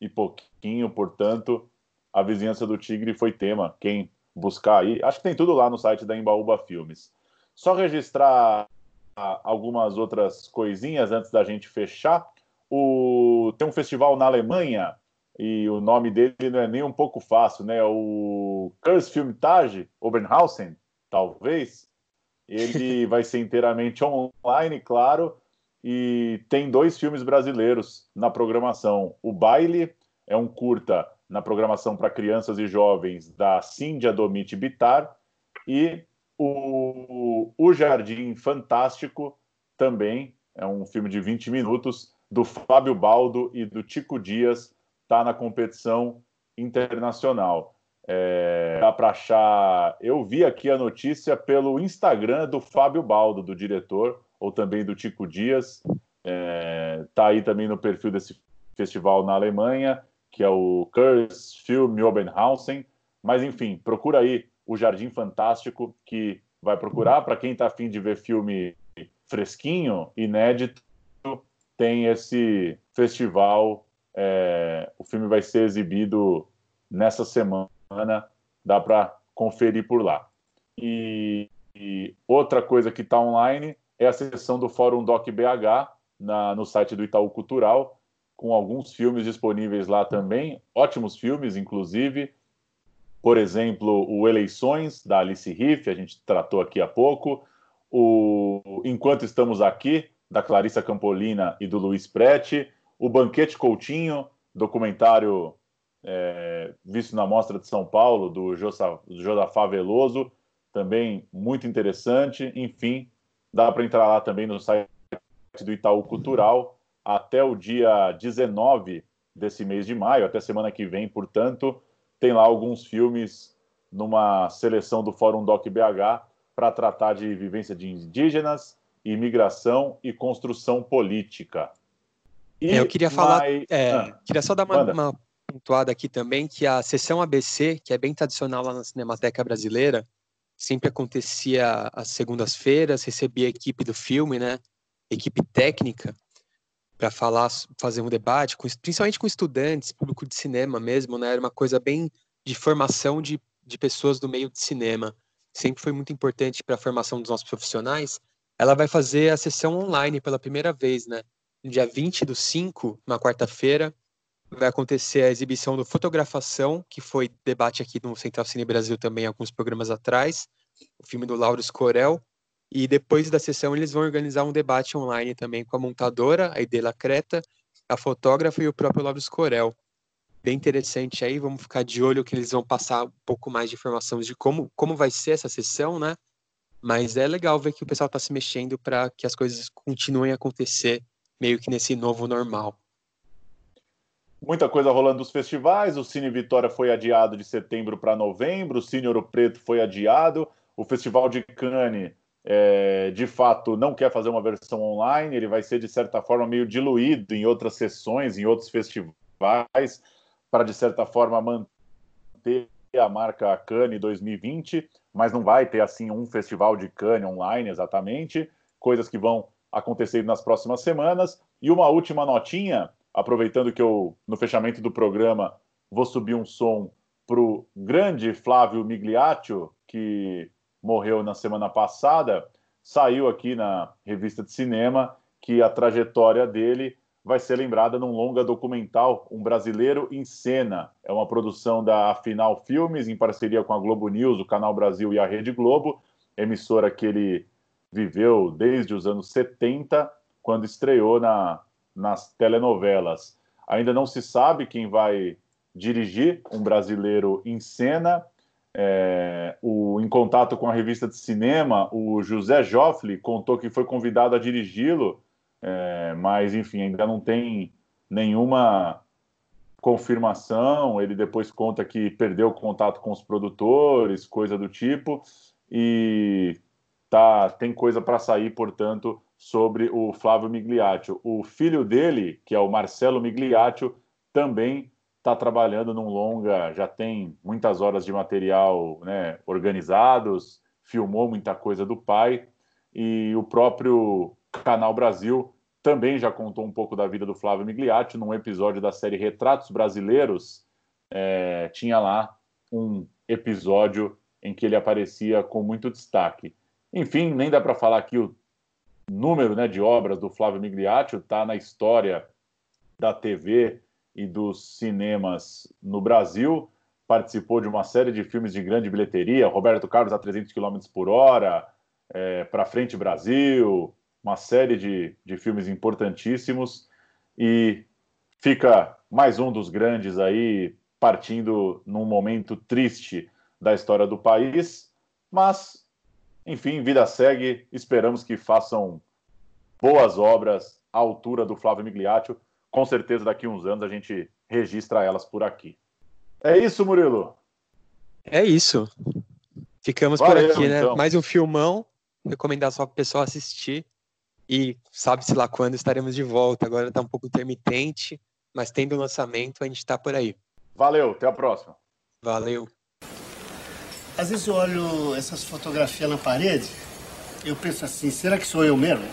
Speaker 2: e pouquinho, portanto, a vizinhança do Tigre foi tema. Quem buscar aí, acho que tem tudo lá no site da Embaúba Filmes. Só registrar algumas outras coisinhas antes da gente fechar. O... Tem um festival na Alemanha e o nome dele não é nem um pouco fácil, né? O Kurzfilmtage Oberhausen, talvez. Ele vai ser inteiramente online, claro, e tem dois filmes brasileiros na programação. O Baile é um curta na programação para crianças e jovens da Cíndia Domit Bitar e o, o Jardim Fantástico também é um filme de 20 minutos do Fábio Baldo e do Tico Dias, está na competição internacional. É, dá para achar. Eu vi aqui a notícia pelo Instagram do Fábio Baldo, do diretor ou também do Tico Dias. É, tá aí também no perfil desse festival na Alemanha, que é o Kurs Film Obenhausen. Mas enfim, procura aí o Jardim Fantástico, que vai procurar. Para quem está afim de ver filme fresquinho, inédito, tem esse festival. É, o filme vai ser exibido nessa semana, dá para conferir por lá. E, e outra coisa que está online é a sessão do Fórum Doc BH na, no site do Itaú Cultural, com alguns filmes disponíveis lá também, ótimos filmes, inclusive. Por exemplo, o Eleições, da Alice Riff, a gente tratou aqui há pouco. O Enquanto Estamos Aqui, da Clarissa Campolina e do Luiz Prete. O Banquete Coutinho, documentário é, visto na Mostra de São Paulo, do Josafá Veloso, também muito interessante. Enfim, Dá para entrar lá também no site do Itaú Cultural até o dia 19 desse mês de maio, até semana que vem, portanto, tem lá alguns filmes numa seleção do Fórum Doc BH para tratar de vivência de indígenas, imigração e construção política.
Speaker 5: E é, eu queria falar, é, ah, queria só dar uma, uma pontuada aqui também, que a sessão ABC, que é bem tradicional lá na Cinemateca Brasileira, sempre acontecia às segundas-feiras, recebia a equipe do filme, né? Equipe técnica para falar, fazer um debate, com, principalmente com estudantes, público de cinema mesmo, né? Era uma coisa bem de formação de, de pessoas do meio de cinema. Sempre foi muito importante para a formação dos nossos profissionais. Ela vai fazer a sessão online pela primeira vez, né? No dia 20 do 5, na quarta-feira, vai acontecer a exibição do Fotografação, que foi debate aqui no Central Cine Brasil também alguns programas atrás, o filme do Lauro Corel, e depois da sessão eles vão organizar um debate online também com a montadora, a Idela Creta, a fotógrafa e o próprio Lobos Corel. Bem interessante aí, vamos ficar de olho que eles vão passar um pouco mais de informações de como, como vai ser essa sessão, né? Mas é legal ver que o pessoal está se mexendo para que as coisas continuem a acontecer meio que nesse novo normal.
Speaker 2: Muita coisa rolando nos festivais. O Cine Vitória foi adiado de setembro para novembro. O Cine Ouro Preto foi adiado. O Festival de Cannes, é, de fato, não quer fazer uma versão online. Ele vai ser, de certa forma, meio diluído em outras sessões, em outros festivais, para, de certa forma, manter a marca Cannes 2020. Mas não vai ter, assim, um festival de Cannes online exatamente. Coisas que vão acontecer nas próximas semanas. E uma última notinha aproveitando que eu, no fechamento do programa, vou subir um som para o grande Flávio Migliaccio, que morreu na semana passada, saiu aqui na revista de cinema que a trajetória dele vai ser lembrada num longa documental, Um Brasileiro em Cena. É uma produção da Afinal Filmes, em parceria com a Globo News, o Canal Brasil e a Rede Globo, emissora que ele viveu desde os anos 70, quando estreou na nas telenovelas. Ainda não se sabe quem vai dirigir um brasileiro em cena. É, o, em contato com a revista de cinema, o José Joffre contou que foi convidado a dirigi-lo, é, mas enfim, ainda não tem nenhuma confirmação. Ele depois conta que perdeu contato com os produtores, coisa do tipo, e tá, tem coisa para sair, portanto, sobre o Flávio Migliaccio. O filho dele, que é o Marcelo Migliaccio, também está trabalhando num longa, já tem muitas horas de material né, organizados, filmou muita coisa do pai, e o próprio Canal Brasil também já contou um pouco da vida do Flávio Migliaccio num episódio da série Retratos Brasileiros. É, tinha lá um episódio em que ele aparecia com muito destaque. Enfim, nem dá para falar aqui o número né, de obras do Flávio Migliaccio está na história da TV e dos cinemas no Brasil. Participou de uma série de filmes de grande bilheteria, Roberto Carlos a 300 km por hora, é, Para Frente Brasil, uma série de, de filmes importantíssimos. E fica mais um dos grandes aí, partindo num momento triste da história do país, mas enfim, vida segue. Esperamos que façam boas obras à altura do Flávio Migliaccio. Com certeza, daqui a uns anos a gente registra elas por aqui. É isso, Murilo?
Speaker 5: É isso. Ficamos Valeu, por aqui, né? Então. Mais um filmão. Recomendar só para o pessoal assistir. E sabe-se lá quando estaremos de volta. Agora está um pouco intermitente, mas tendo o lançamento, a gente está por aí.
Speaker 2: Valeu, até a próxima.
Speaker 5: Valeu.
Speaker 6: Às vezes eu olho essas fotografias na parede, eu penso assim, será que sou eu mesmo?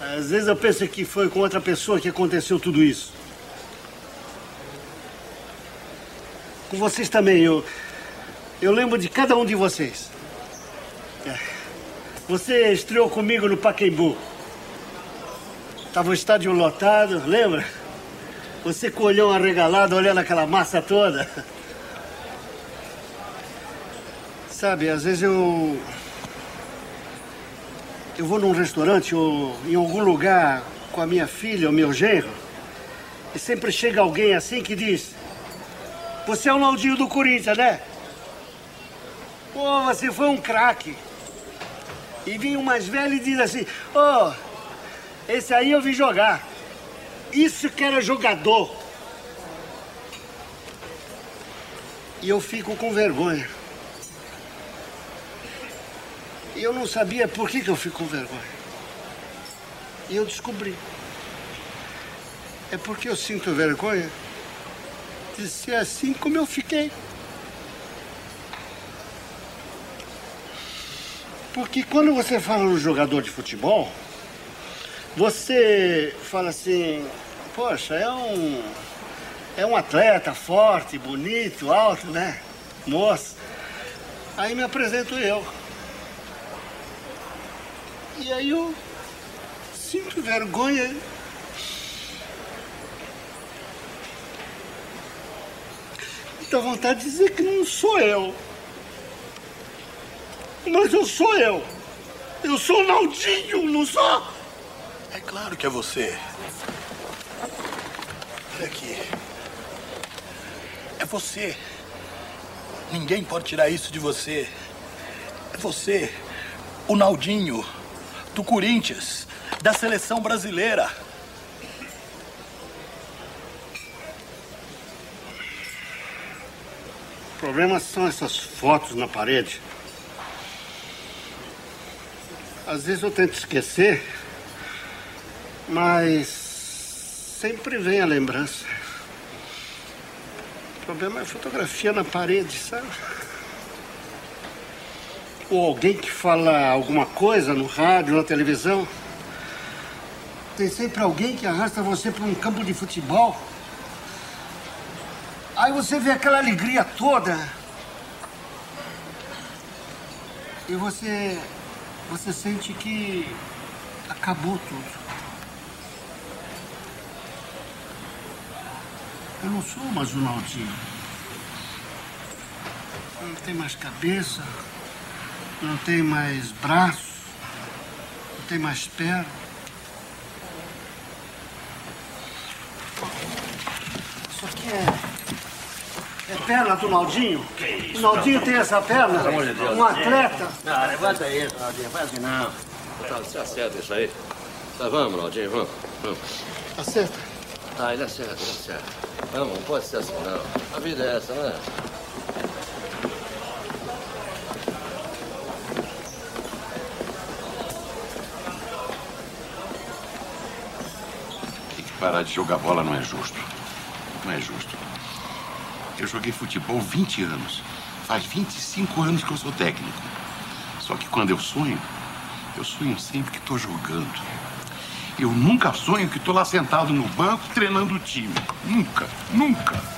Speaker 6: Às vezes eu penso que foi com outra pessoa que aconteceu tudo isso. Com vocês também, eu, eu lembro de cada um de vocês. É. Você estreou comigo no Pacaembu. Tava o estádio lotado, lembra? Você com o olhão arregalado, olhando aquela massa toda. Sabe, às vezes eu. Eu vou num restaurante ou em algum lugar com a minha filha ou meu genro, e sempre chega alguém assim que diz: Você é o Naldinho do Corinthians, né? Pô, você foi um craque. E vem um mais velho e diz assim: Ô, oh, esse aí eu vi jogar. Isso que era jogador. E eu fico com vergonha. E eu não sabia por que, que eu fico com vergonha. E eu descobri. É porque eu sinto vergonha de ser assim como eu fiquei. Porque quando você fala no jogador de futebol, você fala assim, poxa, é um. É um atleta forte, bonito, alto, né? Moço. Aí me apresento eu. E aí eu sinto vergonha. Dá vontade de dizer que não sou eu. Mas eu sou eu. Eu sou Naldinho, não sou?
Speaker 7: É claro que é você. Olha aqui. É você. Ninguém pode tirar isso de você. É você, o Naldinho, do Corinthians, da seleção brasileira.
Speaker 6: O problema são essas fotos na parede. Às vezes eu tento esquecer, mas sempre vem a lembrança. O problema é a fotografia na parede, sabe? Ou alguém que fala alguma coisa no rádio, na televisão. Tem sempre alguém que arrasta você para um campo de futebol. Aí você vê aquela alegria toda. E você. Você sente que acabou tudo. Eu não sou mais o Naldinho. Não tem mais cabeça, não tem mais braço, não tem mais perna. Isso aqui é. É perna do Naldinho? O Naldinho tem essa perna? Um atleta?
Speaker 8: Não, levanta isso, Naldinho, faz assim não. Tá, você acerta isso aí. Tá, vamos, Naldinho, vamos. vamos.
Speaker 6: Acerta.
Speaker 8: Ah, ele acerta, ele acerta. Vamos, não pode ser assim não. A vida é essa, não
Speaker 9: parar de jogar bola não é justo. Não é justo. Eu joguei futebol 20 anos. Faz 25 anos que eu sou técnico. Só que quando eu sonho, eu sonho sempre que estou jogando. Eu nunca sonho que estou lá sentado no banco treinando o time. Nunca, nunca.